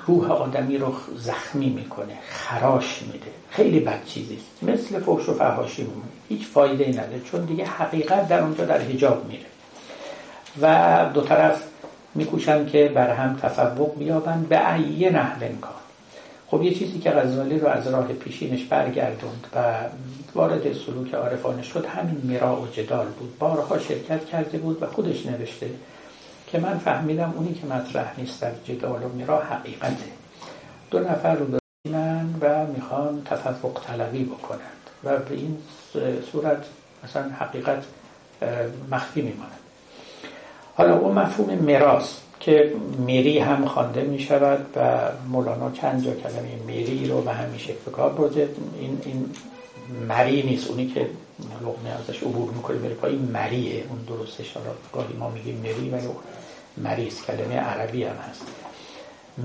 [SPEAKER 1] روح آدمی رو زخمی می‌کنه خراش میده. خیلی بد چیزی مثل فحش و فحاشی میمونه هیچ فایده ای نداره چون دیگه حقیقت در اونجا در حجاب میره. و دو طرف میکوشن که بر هم تفوق بیابند. به ایه نحو کار خب یه چیزی که غزالی رو از راه پیشینش برگردوند و وارد سلوک عارفانه شد همین میرا و جدال بود. بارها شرکت کرده بود و خودش نوشته که من فهمیدم اونی که مطرح نیست در جدال و میرا حقیقته. دو نفر رو و می‌خوان تفوق طلبی بکنند و به این صورت مثلا حقیقت مخفی میماند. حالا اون مفهوم میراث که میری هم خوانده می شود و مولانا چند جا کلمه میری رو به همین شکل کار برده این, این مری نیست. اونی که لغمه ازش عبور می‌کنه بره پای مریه. اون درستش حالا گاهی ما میگیم مری ولی مریض کلمه عربی هم هست.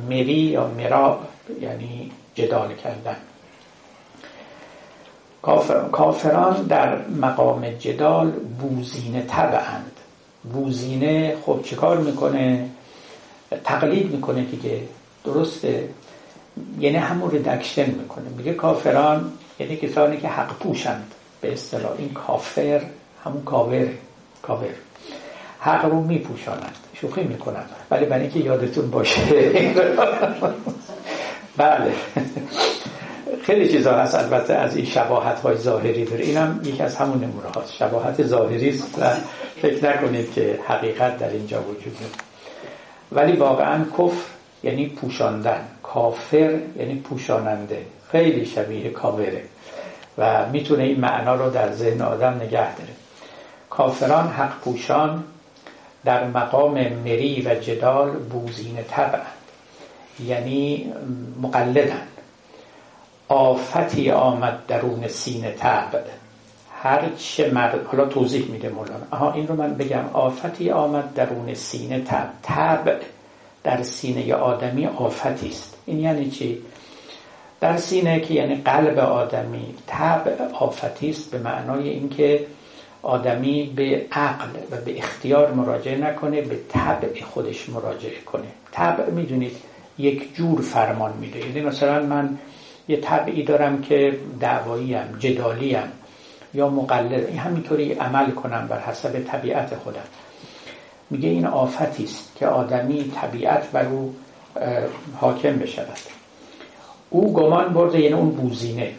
[SPEAKER 1] مری یا مرا یعنی جدال کردن. کافران در مقام جدال بوزینه تبعند بوزینه خب چیکار می‌کنه؟ تقلید می‌کنه دیگه درسته. یعنی همون ردکشن می‌کنه. میگه کافران یعنی کسانی که حق پوشند. به اصطلاح این کافر همون کاور کاور حق رو میپوشانند شوخی می‌کنند. ولی برای اینکه یادتون باشه. بله. خیلی چیزا هست البته از این شباهت های ظاهری داره. اینم یکی از همون نمونه هاست. شباهت ظاهری است و فکر نکنید که حقیقت در اینجا وجود داره. ولی واقعا کفر یعنی پوشاندن. کافر یعنی پوشاننده. خیلی شبیه کاوره و می‌تونه این معنا رو در ذهن آدم نگه داره. کافران حق پوشان در مقام مری و جدال بوزین طبعا یعنی مقلدن. آفتی آمد درون سینه طبع. هر چه مرد حالا توضیح میده مولانا. آها این رو من بگم. آفتی آمد درون سینه تب تب در سینه آدمی آفتی است. این یعنی چی؟ در سینه که یعنی قلب آدمی تب آفتی است به معنای اینکه آدمی به عقل و به اختیار مراجعه نکنه به طبع خودش مراجعه کنه. طبع می‌دونید یک جور فرمان میده. یعنی مثلا من یه طبعی دارم که دعواییم جدالیم یا مقلد همینطوری عمل کنم بر حسب طبیعت خودم. میگه این آفتی است که آدمی طبیعت بر او حاکم بشود. او گمان برده یعنی اون بوزینه.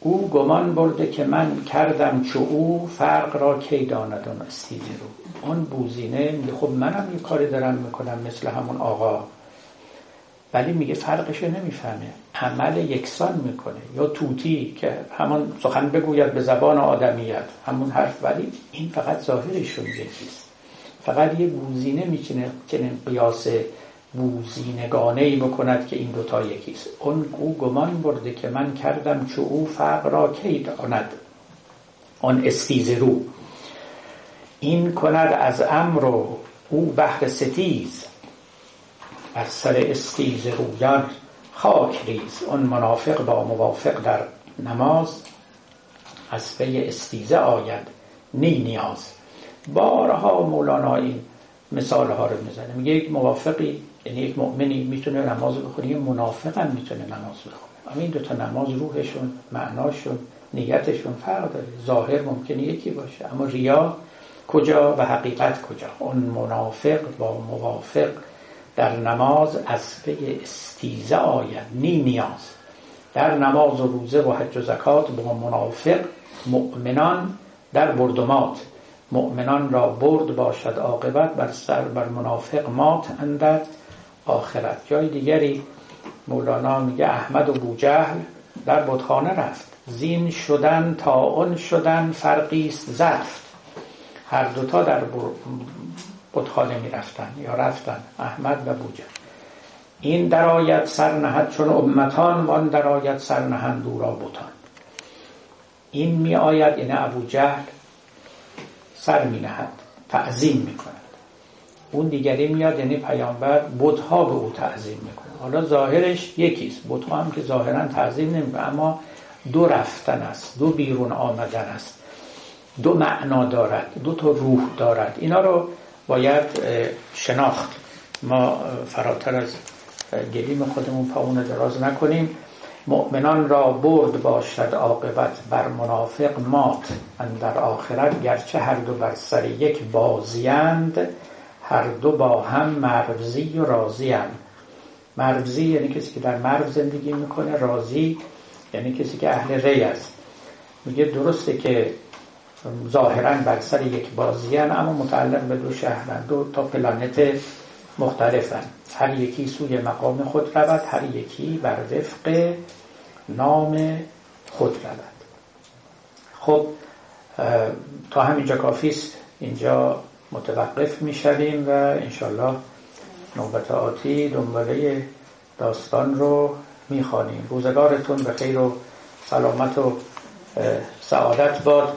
[SPEAKER 1] او گمان برده که من کردم چو او فرق را کی داند استیزی رو. اون بوزینه میگه خب منم یه کاری دارم می‌کنم مثل همون آقا. ولی میگه فرقش نمی‌فهمه. عمل یکسان می‌کنه. یا توتی که همون سخن بگوید به زبان آدمیت. همون حرف. ولی این فقط ظاهرشون یکیست فقط یه بوزینه میچینه که قیاس بوزینگانه ای بکند که این دوتا یکیست. اون او گمان برده که من کردم چو او فرق را کی داند. آن استیزه رو. این کند از امر و او بهر ستیز. بر سر استیزه رویان خاک ریز. اون منافق با موافق در نماز از پی استیزه آید. نی نیاز. بارها مولانا این مثال ها رو می‌زنه. میگه یک موافقی یعنی یک مؤمنی می‌تونه نماز بخونه یه منافق هم می‌تونه نماز بخونه. اما این دوتا نماز روحشون معناشون نیتشون فرق داره. ظاهر ممکنه یکی باشه. اما ریا کجا و حقیقت کجا؟ اون منافق با موافق در نماز از پی استیزه آید نی نیاز. در نماز و روزه و حج و زکات با منافق مؤمنان در بردمات مؤمنان را برد باشد عاقبت بر سر بر منافق مات اندر آخرت. جای دیگری مولانا میگه احمد و بوجهل در بودخانه رفت. زین شدن تا اون شدن فرقیست زفت هر دوتا در بودخانه می‌رفتن یا رفتن احمد و بوجهل. این درآید سر نهد چون امتان وان درآید سر نهند دورا بوتان این می آید یعنی ابو جهل سر می نهد تعظیم می کند اون دیگری میاد یعنی پیامبر بتها به او تعظیم می‌کنه. حالا ظاهرش یکیست بتها هم که ظاهرا تعظیم نمی‌کنه اما دو رفتن است دو بیرون آمدن است. دو معنا دارد دو تا روح دارد. اینا رو باید شناخت. ما فراتر از گلیم خودمون پاون دراز نکنیم. مؤمنان را برد باشد عاقبت بر منافق مات. در آخرت گرچه هر دو بر سر یک بازیند هر دو با هم مرزی و راضی هم. مرزی یعنی کسی که در مرز زندگی می‌کنه راضی یعنی کسی که اهل ری است میگه درسته که ظاهرا بر سر یک بازیان اما متعلق به دو شهرن دو تا پلانت مختلفن هر یکی سوی مقام خود رود هر یکی بر وفق نام خود رود. خب تا همینجا کافیست اینجا متوقف می‌شویم و انشالله نوبت آتی دنباله داستان رو می‌خوانیم. روزگارتون به خیر و سلامت و سعادت باد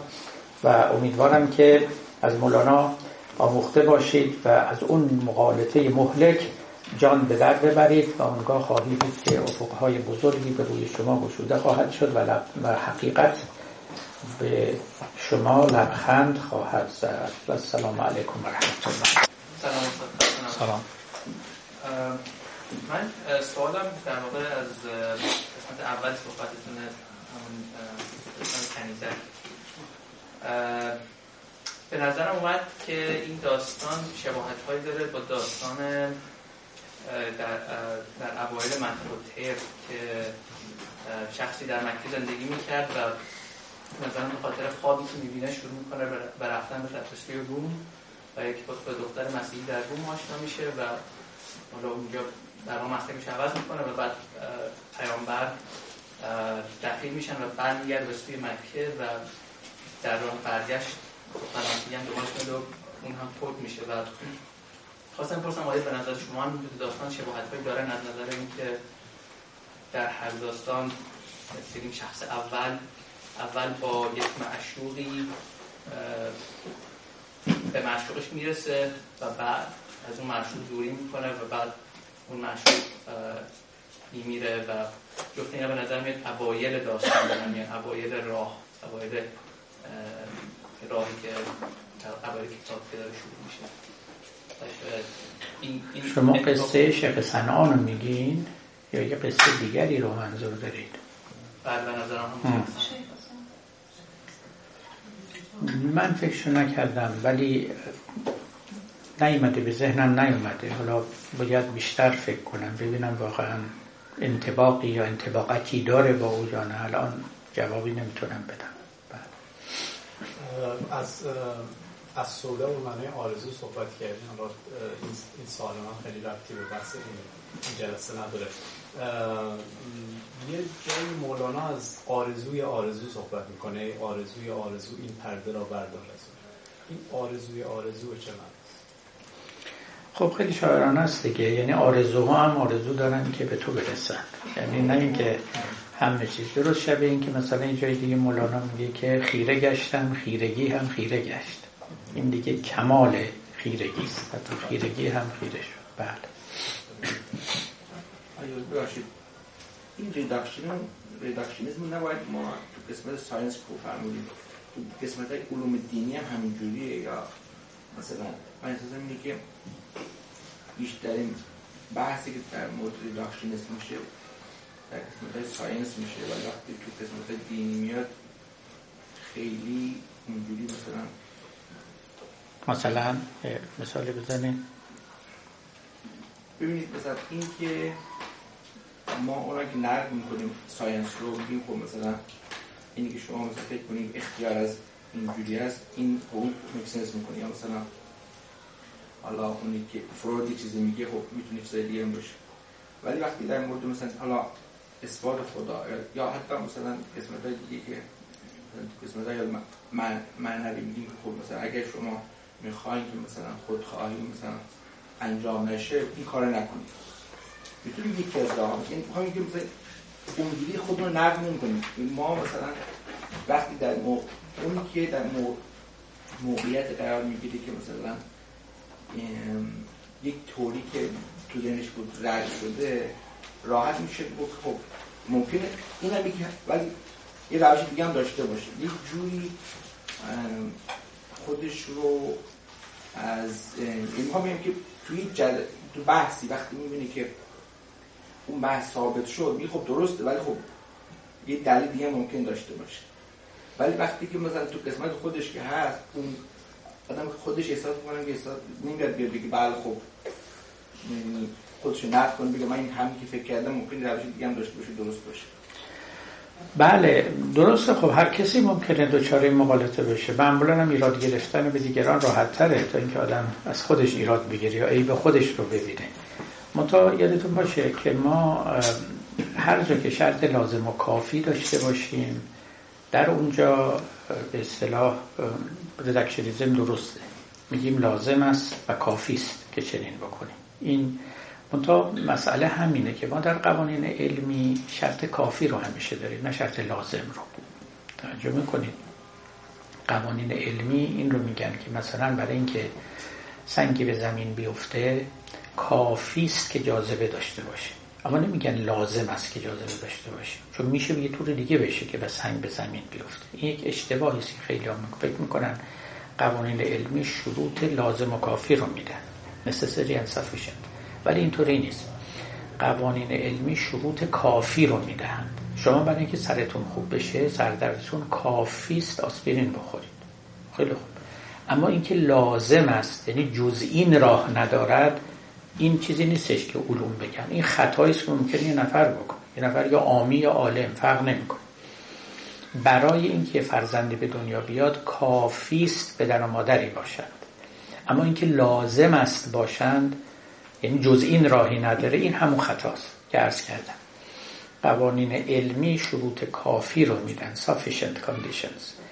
[SPEAKER 1] و امیدوارم که از مولانا آموخته باشید و از اون مقالطه مهلک جان به در ببرید و اونگاه خواهید که افقهای بزرگی به روی شما گشوده خواهد شد و حقیقت به شما لبخند خواهد زد. و السلام علیکم و رحمت الله
[SPEAKER 2] سلام.
[SPEAKER 1] سلام.
[SPEAKER 2] من سوالم در واقع از قسمت اول صحبتتون همون کنیزه. به نظرم اومد که این داستان شباهت هایی داره با داستان در, در اوایل تیر که شخصی در مکه زندگی می‌کرد و مثلا به خاطر خوابی که می‌بینه شروع می‌کنه به رفتن به تفسیر روم و یک به دختر مسیحی در روم آشنا میشه و حالا اونجا در مسلکش عوض می‌کنه و بعد پیامبر دخیل میشن و برمیگرد به سوی مکه و در راه برگشت. مسیحی هم دوماش میده اون هم فوت میشه و خواستم پرسم آیا به نظر شما هم داستان شباهت هایی دارن از نظر اینکه در هر داستان شخص اول اول با یک معشوقی به معشوقش می‌رسه و بعد از اون معشوق دوری می‌کنه و بعد اون معشوق میمیره و جفت اینا به نظر میاد اوایل داستان دارن یعنی اوایل راه اوایل راهی که اوایل کتاب که داره شروع میشه.
[SPEAKER 1] شما قصه شیخ سنان رو میگین یا یه قصه دیگری رو منظور دارید؟
[SPEAKER 2] بله به نظرم هم
[SPEAKER 1] من فکر نکردم ولی نیومده به ذهنم نیومده. حالا باید بیشتر فکر کنم ببینم واقعا انتباقی یا انتباقتی داره با او یا نه. الان جوابی نمی‌تونم بدم.
[SPEAKER 3] بله. از از سودا و معنی آرزو صحبت کردیم. حالا این سوال من خیلی ربطی به بحث این جلسه نداره. یه جای مولانا از آرزوی آرزو صحبت می‌کنه. آرزوی آرزو این پرده را بردار این آرزوی آرزو چه
[SPEAKER 1] خب خیلی شاعرانه است دیگه. یعنی آرزوها هم آرزو دارن که به تو برسن. یعنی نه اینکه همه چیز. درست شبه این که مثلا این جای دیگه مولانا میگه که خیره گشتم خیرگی هم خیره گشت. این دیگه کمال خیرگی است. تو خیرگی هم خیره شد. بله.
[SPEAKER 4] این reduction reductionism نباید ما تو قسمت science که فرمودین. تو قسمت های علوم دینی هم همینجوریه یا مثلا من احساسم اینه که بیشترین بحثی که در مورد reductionism میشه در قسمت های science میشه ولی وقتی تو قسمت های دینی میاد خیلی اونجوری مثلا
[SPEAKER 1] مثلا مثالی بزنید
[SPEAKER 4] ببینید مثلا این که ما اونا که نرد می‌کنیم ساینس رو میگیم خب مثلا اینی که شما مثلا فکر کنید اختیار از اینجوری هست این اون مکسنس می‌کنه. یا مثلا حالا اونی که فرودی چیزی میگه خب می‌تونه چیزای دیگه باشه. ولی وقتی در مورد مثلا حالا اثبات خدا یا حتی مثلا قسمت های دیگه که قسمت های معنوی میگیم که خب مثلا اگر شما می‌خواین که مثلا خودخواهی مثلا انجام نشه این کار نکنید. می‌تونیم یکی از راه این می‌خوایم که مثلا اونجوری خود رو نقد نمی‌کنیم ما مثلا وقتی در موقع اونی که در موقعیت قرار می‌گیره که مثلا یک طوری که تو ذهنش بود رد شده راحت میشه بود خب ممکنه این هم ولی یه روش دیگه هم داشته باشه. یک جوری خودش رو از این ها که توی جل... تو بحثی وقتی می‌بینی که اون بحث ثابت شد. می خب درسته ولی خب یه دلیل دیگه ممکن داشته باشه. ولی وقتی که مثلا تو قسمت خودش که هست اون آدم خودش احساس می‌کنه که احساس نمیاد بیاد بگه بله خب خودش نقد کنه بگه من این همین که فکر کردم ممکن روش دیگه هم داشته باشه درست باشه.
[SPEAKER 1] بله درسته. خب هر کسی ممکنه دوچاره مقالطه بشه. معمولا هم ایراد گرفتن به دیگران راحت تره تا اینکه آدم از خودش ایراد بگیره یا عیب خودش رو ببینه. متا یادتون باشه که ما هر جا که شرط لازم و کافی داشته باشیم در اونجا به اصطلاح ردکشنیزم درسته. میگیم لازم است و کافی است که چنین بکنیم. این منتها مسئله همینه که ما در قوانین علمی شرط کافی رو همیشه داریم نه شرط لازم رو. توجه می‌کنید. قوانین علمی این رو میگن که مثلا برای اینکه سنگی به زمین بیفته کافی است که جاذبه داشته باشه. اما نمیگن لازم است که جاذبه داشته باشه. چون میشه یه طور دیگه بشه که به سنگ به زمین بیفته. این یک اشتباهی است که خیلی هم فکر می‌کنن قوانین علمی شروط لازم و کافی رو میدن. necessary and sufficient ولی اینطوری نیست. قوانین علمی شروط کافی رو می‌دهند. شما برای اینکه سرتون خوب بشه سردردتون کافی است آسپرین بخورید. خیلی خوب. اما اینکه لازم است یعنی جز این راه ندارد این چیزی نیستش که علوم بگن. این خطایی است که ممکنه یه نفر بکنه. یه نفر یا عامی یا عالم فرق نمی‌کنه. برای اینکه فرزندی به دنیا بیاد کافی است پدر و مادری باشند. اما اینکه لازم است باشند یعنی جز این راهی نداره این همون خطاست که عرض کردم. قوانین علمی شروط کافی رو میدن sufficient conditions.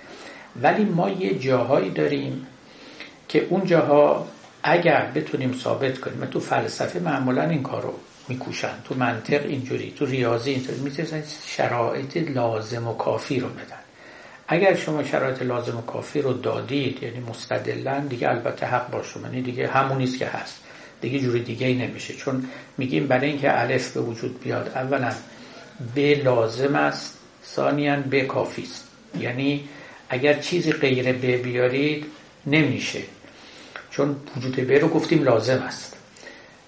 [SPEAKER 1] ولی ما یه جاهایی داریم که اون جاها اگر بتونیم ثابت کنیم تو فلسفه معمولا این کار رو می‌کنن تو منطق اینجوری تو ریاضی اینطوری می‌تونن شرایط لازم و کافی رو بدن. اگر شما شرایط لازم و کافی رو دادید یعنی مستدلن دیگه البته حق با شما یعنی دیگه همونیست که هست. دیگه جوری دیگه ای نمیشه. چون میگیم برای اینکه الف به وجود بیاد اولا ب لازم است ثانیا ب کافی است. یعنی اگر چیزی غیر به بیارید نمیشه. چون وجود به رو گفتیم لازم است.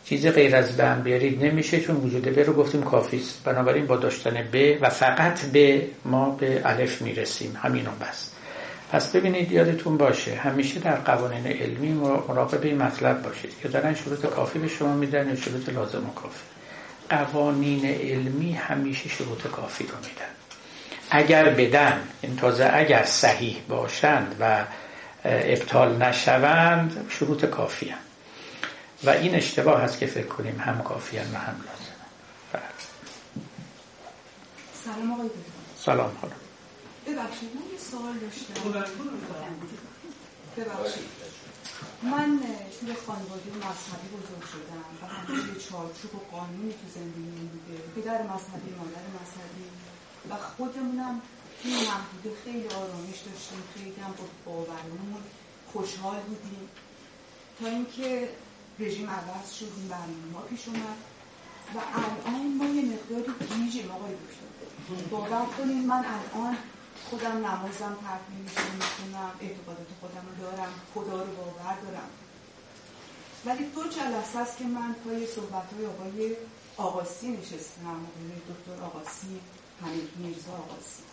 [SPEAKER 1] چیز غیر از به هم بیارید نمیشه چون وجود به رو گفتیم کافی است. بنابراین با داشتن به و فقط به ما به الف می‌رسیم. همینو بس. پس ببینید یادتون باشه همیشه در قوانین علمی مراقب این مطلب باشید که دارن شروط کافی به شما میدن یا شروط لازم و کافی. قوانین علمی همیشه شروط کافی رو میدن. اگر بدن این تازه اگر صحیح باشند و ابطال نشوند شروط کافی هم. و این اشتباه هست که فکر کنیم هم کافی هم و هم لازم
[SPEAKER 5] بله. سلام آقای
[SPEAKER 1] سلام خانم
[SPEAKER 5] ببخشید من یه سوال داشتم. ببخشید. من توی خانواده مذهبی بزرگ شدم و همیشه چارچوب و قانونی تو زندگی بوده. پدر مذهبی مادر مذهبی و خودمونم توی محدوده خیلی آرامش داشتیم خیلی هم با باورمون خوشحال بودیم. تا اینکه رژیم عوض شد این برنامه ما پیش اومد و الان ما یه مقداری گیجیم آقای دکتر. باور کنید من الان خودم نمازم تحقیل می‌کنم اعتقادات خودم دارم خدا رو باور دارم. ولی دو جلسه است که من پای صحبت های آقای آقاسی نشستم آقای دکتر آقاسی حمید میرزا آقاسی.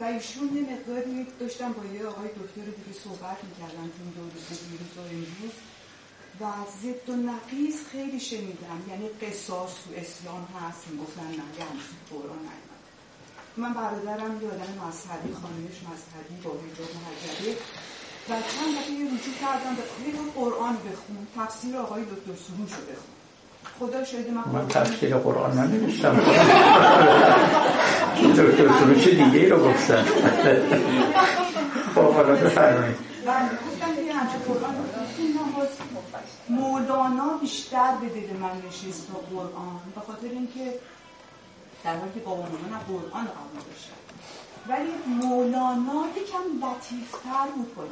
[SPEAKER 5] و ایشون یه مقداری داشتم با یه آقای دکتر دیگه صحبت می‌کردن تو دو روز دیروز و امروز. و ضد و نقیز خیلی شنیدم. یعنی قصاص تو اسلام هست. می‌گفتن یعنی قرآن نیمد من برادرم یه آدم مذهبی خانمش مذهبی با حجاب محجبه و چند دفعه رجوع کردم به قرآن بخون. تفسیر آقای دکتر سروش رو بخون. خدا شاید من
[SPEAKER 1] من تفسیر قرآن ننوشتم. دکتر سروش دیگه ای رو گفتن؟ خب حالا بفرمایید.
[SPEAKER 5] بله مولانا بیشتر به دل من نشست با قرآن به خاطر اینکه در حالی که بابا مولانا قرآن قبول داشتن ولی مولانا یکم لطیفتر بود با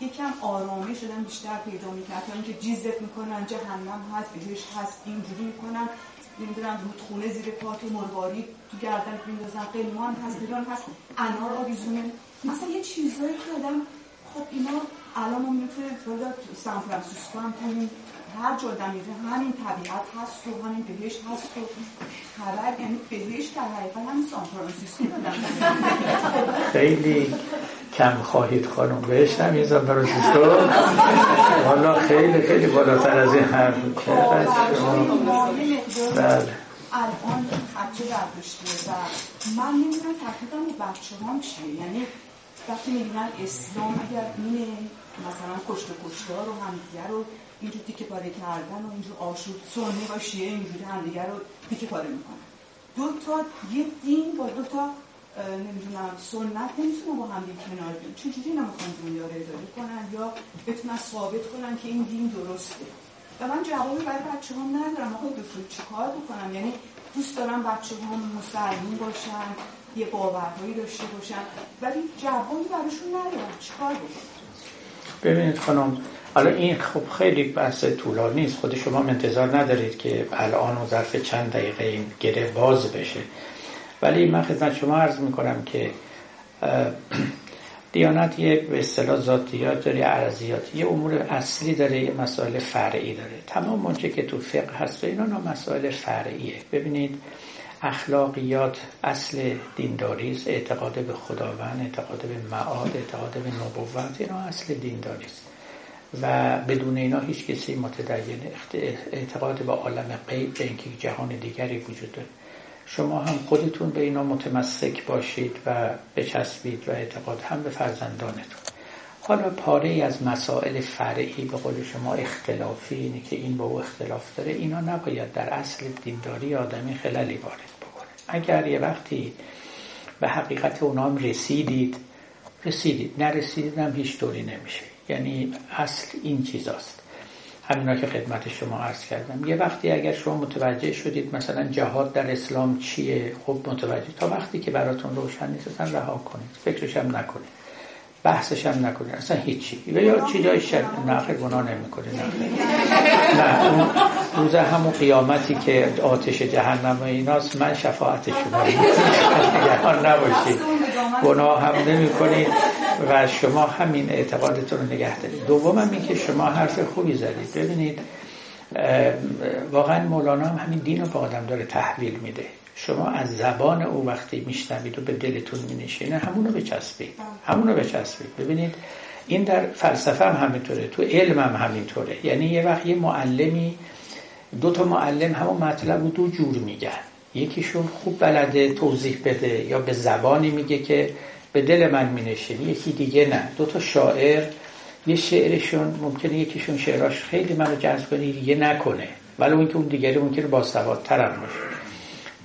[SPEAKER 5] یکم آرامش شدن بیشتر پیدا می‌کرد تا اینکه جیزت می‌کنن جهنم هست بهش هست اینجوری می‌کنن. نمی‌دونم رودخونه زیر پات مرواری تو گردن میندازن. قلمان هست بیران هست. انار آویزونه مثلا یه چیزایی که آدم خب اینا الان ما می‌تونه فردا سان فرانسیسکو کنیم هر جا میره همین طبیعت هست و همین بهش هست و خبر یعنی بهش در حقیقت همین سان فرانسیسکو
[SPEAKER 1] خیلی کم خواهید خانم بهش نمیزن سان فرانسیسکو. حالا خیلی خیلی بالاتر از این حرف
[SPEAKER 5] چقدر بله. الان خدچه برداشته و من نمی‌دونم تحقیقم به بچه هم چیه. یعنی وقتی می‌بینن اسلام اگر اینه مثلا کشت و کشتار و همدیگه رو اینجور تیکه پاره کردن و اینجور آشوب سنی و شیعه اینجوری همدیگه رو تیکه پاره می‌کنن. دو تا یه دین با دو تا نمی‌دونم سنت نمی‌تونه با هم کنار بیان. چجوری اینا می‌خوان دنیا رو اداره کنن یا بتونن ثابت کنن که این دین درسته؟ و من جوابی برای بچه هم ندارم آقای دکتر چیکار بکنم؟ یعنی دوست دارم بچه هم مسلمون باشن یه باورهایی داشته باشن ولی جوابی براشون ندارم. چیکار بکنم؟
[SPEAKER 1] ببینید خانم حالا این خب خیلی بحث طولانی است خود شما انتظار ندارید که الان و ظرف چند دقیقه این گره باز بشه. ولی من خدمت شما عرض می‌کنم که دیانت یه به اصطلاح ذاتیات داره عرضیات یه امور اصلی داره یه مسائل فرعی داره. تمام اونچه که تو فقه هست و اینا مسائل فرعیه. ببینید اخلاقیات اصل دینداری است. اعتقاد به خداوند اعتقاد به معاد اعتقاد به نبوت اینا اصل دینداری است. و بدون اینا هیچ کسی متدین اعتقاد به عالم غیب به اینکه جهان دیگری وجود داره. شما هم خودتون به اینا متمسک باشید و بچسبید و اعتقاد هم به فرزندانتون. حالا پاره ای از مسائل فرعی به قول شما اختلافی اینه که این با او اختلاف داره اینا نباید در اصل دینداری آدمی خلالی وارد بکنه. اگر یه وقتی به حقیقت اونا هم رسیدید رسیدید. نرسیدید هم هیچ طوری نمیشه. یعنی اصل این چیزاست. همینا که خدمت شما عرض کردم. یه وقتی اگر شما متوجه شدید مثلا جهاد در اسلام چیه خب متوجه تا وقتی که براتون روشن نیست رها کنید. فکرش هم نکنید. بحثش هم نکنید. اصلا هیچی. یا چیزای شر نخیر گناه نمی‌کنه نه. نه اون روز همون قیامتی که آتش جهنم و ایناست من شفاعت شما نگهان نباشید. گناه هم نمی کنید و شما همین اعتقادتون رو نگه دارید. دوم هم این که شما حرف خوبی زدید. ببینید واقعا مولانا هم همین دین رو به آدم داره تحویل میده. شما از زبان او وقتی میشنوید و به دلتون مینشینه همونو بچسبید. همونو بچسبید. ببینید این در فلسفه هم همینطوره. تو علم هم همینطوره. یعنی یه وقت یه معلمی دو تا معلم همون مطلب رو دو جور میگن. یکیشون خوب بلده توضیح بده یا به زبانی میگه که به دل من مینشینه یکی دیگه نه. دو تا شاعر یه شعرشون ممکنه یکیشون شعراش خیلی منو جذب کنه دیگه نکنه. ولی اون که اون دیگری ممکنه باسوادتر هم باشه.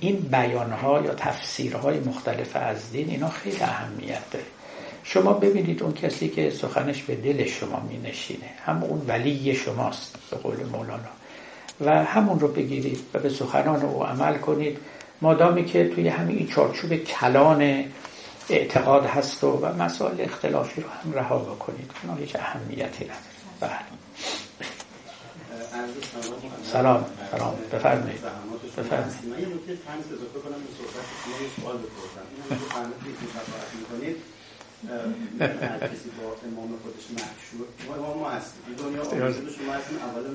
[SPEAKER 1] این بیانها یا تفسیرهای مختلف از دین اینا خیلی اهمیت داره شما ببینید اون کسی که سخنش به دل شما می نشینه هم اون ولی شماست به قول مولانا. و همون رو بگیرید و به سخنان او عمل کنید. مادامی که توی همین چارچوب کلان اعتقاد هست و, و مسائل اختلافی رو هم رها بکنید. اونا هیچ اهمیتی نداره. بله. سلام. سلام. بفرمایید. بفرمایید.
[SPEAKER 6] من یه نکته تنز اضافه کنم به صحبت شما یه سوال بپرسم. این که فرمودید که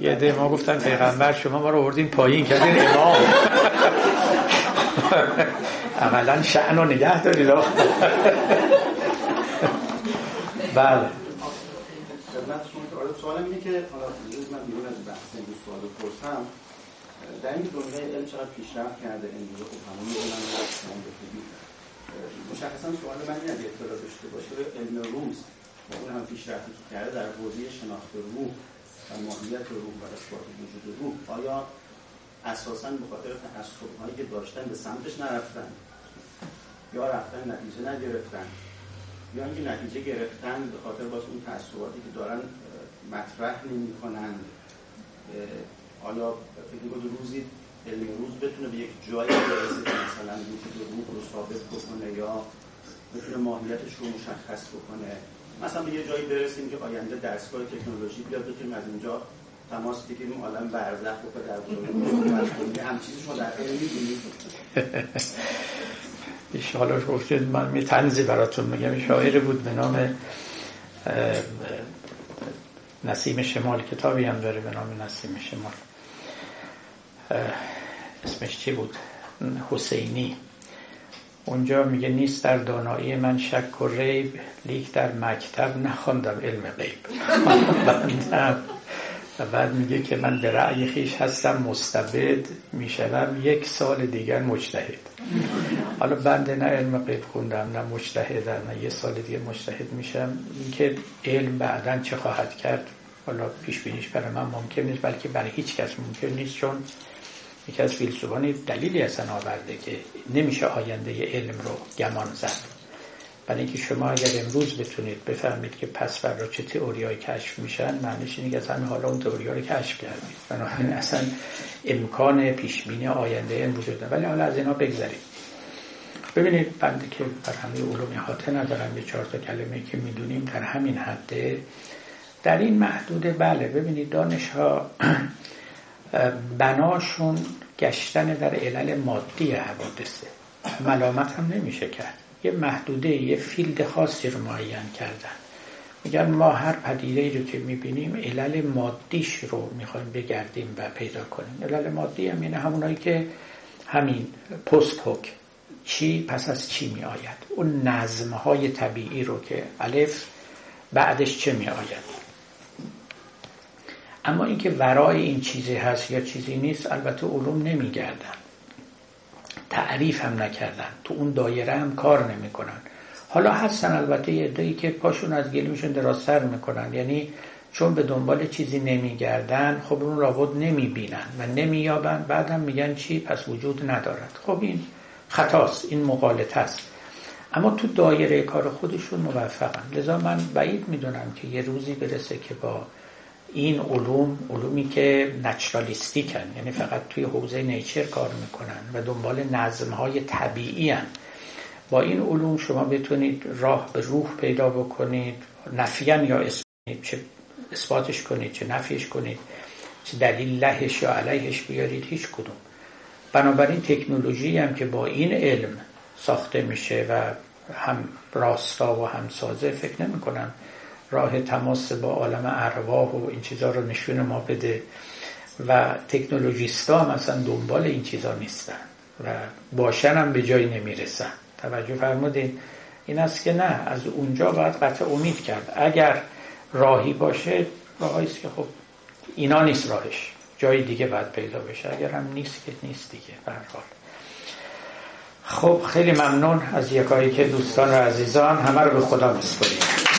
[SPEAKER 1] یه ده ما گفتن پیغمبر شما ما رو آوردین پایین کردین امام. عملا شعن رو نگه دارید.
[SPEAKER 6] بله. سوالم اینه که حالا من بیرون از بحث این سوال رو پرسم در این دنیای علم چقدر پیشرفت کرده؟ امروز خب همون می‌دونن مشخصا سوال من اینه اطلاع داشته باشه علم روز اون هم پیشرفتی که کرده در حوزه شناخت روح و ماهیت روح و اثبات وجود روح آیا اساسا به خاطر تعصب هایی که داشتن به سمتش نرفتن؟ یا رفتن نتیجه نگرفتن؟ یا اینکه نتیجه گرفتن به خاطر باز اون تعصباتی که دارن مطرح نمی کنند آیا فکر می‌کنید روزی علم روز بتونه به یک جایی برسه که مثلا وجود روح رو ثابت بکنه یا بتونه ماهیتش رو مشخص بکنه. مثلا به یه جایی برسیم که آینده دستگاه تکنولوژی بیاد بتونیم از اینجا تماس بگیریم عالم برزخ و پدر بزرگ هم چیزی شما در می‌بینید
[SPEAKER 1] حالا گفتید من می تنزی براتون میگم. شاعر بود به نام نسیم شمال. کتابی هم داره به نام نسیم شمال. اسمش چی بود؟ حسینی. اونجا میگه نیست در دانایی من شک و ریب لیک در مکتب نخواندم علم غیب. و بعد میگه که من به رأی خیش هستم مستبد می‌شوم یک سال دیگر مجتهد. حالا بنده نه علم غیب خوندم نه مجتهدم نه یه سال دیگه مجتهد میشم. اینکه علم بعدا چه خواهد کرد؟ حالا پیش بینیش برای من ممکن نیست بلکه برای هیچ کس ممکن نیست چون یکی از فیلسوفان دلیلی اصلا آورده که نمیشه آینده علم رو گمان زد. برای اینکه شما اگر امروز بتونید بفهمید که پس فردا چه تئوریایی کشف میشن معنیش اینه که همین حالا اون تئوریا رو کشف کردید. بنابراین اصلا امکان پیش بینی آینده علم وجود ولی حالا از اینا بگذرید ببینید بنده که بر همه علوم احاطه ندارم یه چهار تا کلمه که می‌دونیم در همین حده در این محدوده بله ببینید دانش ها بناشون گشتن در علل مادی حوادثه. ملامت هم نمیشه کرد. یه محدوده یه فیلد خاصی رو معین کردن. میگن ما هر پدیده رو که می‌بینیم علل مادیش رو می‌خوایم بگردیم و پیدا کنیم. علل مادی هم یعنی همونایی که همین پست هک چی پس از چی می آید اون نظم های طبیعی رو که الف بعدش چه می آید اما اینکه ورای این چیزی هست یا چیزی نیست البته علوم نمیگردن. تعریف هم نکردن. تو اون دایره هم کار نمی‌کنن. حالا هستن البته یه عده‌ای که پاشون از گلوشون درازتر می‌کنن. یعنی چون به دنبال چیزی نمیگردن خب اون رابط نمی‌بینن و نمییابن. بعدم میگن چی؟ پس وجود ندارد. خب این خطاست. این مقالط است. اما تو دایره کار خودشون موفقن. لذا من بعید می‌دونم که یه روزی برسه که با این علوم علومی که نچرالیستیکن یعنی فقط توی حوزه نیچر کار می‌کنن و دنبال نظمهای طبیعی هن. با این علوم شما بتونید راه به روح پیدا بکنید نفیان یا چه اثباتش کنید چه نفیش کنید چه دلیل لهش یا علیهش بیارید هیچ کدوم بنابراین تکنولوژی هم که با این علم ساخته میشه و هم راستا و هم سازه فکر نمی راه تماس با عالم ارواح و این چیزها رو نشون ما بده. و تکنولوژیستا هم اصلا دنبال این چیزا نیستن و باشن هم به جایی نمی‌رسن. توجه فرمودین؟ این است که نه از اونجا باید قطع امید کرد. اگر راهی باشه راهی است که خب اینا نیست راهش. جای دیگه باید پیدا بشه. اگر هم نیست که نیست دیگه برحال خب خیلی ممنون از یکایی که دوستان و عزیزان. همه رو به خدا بسپریم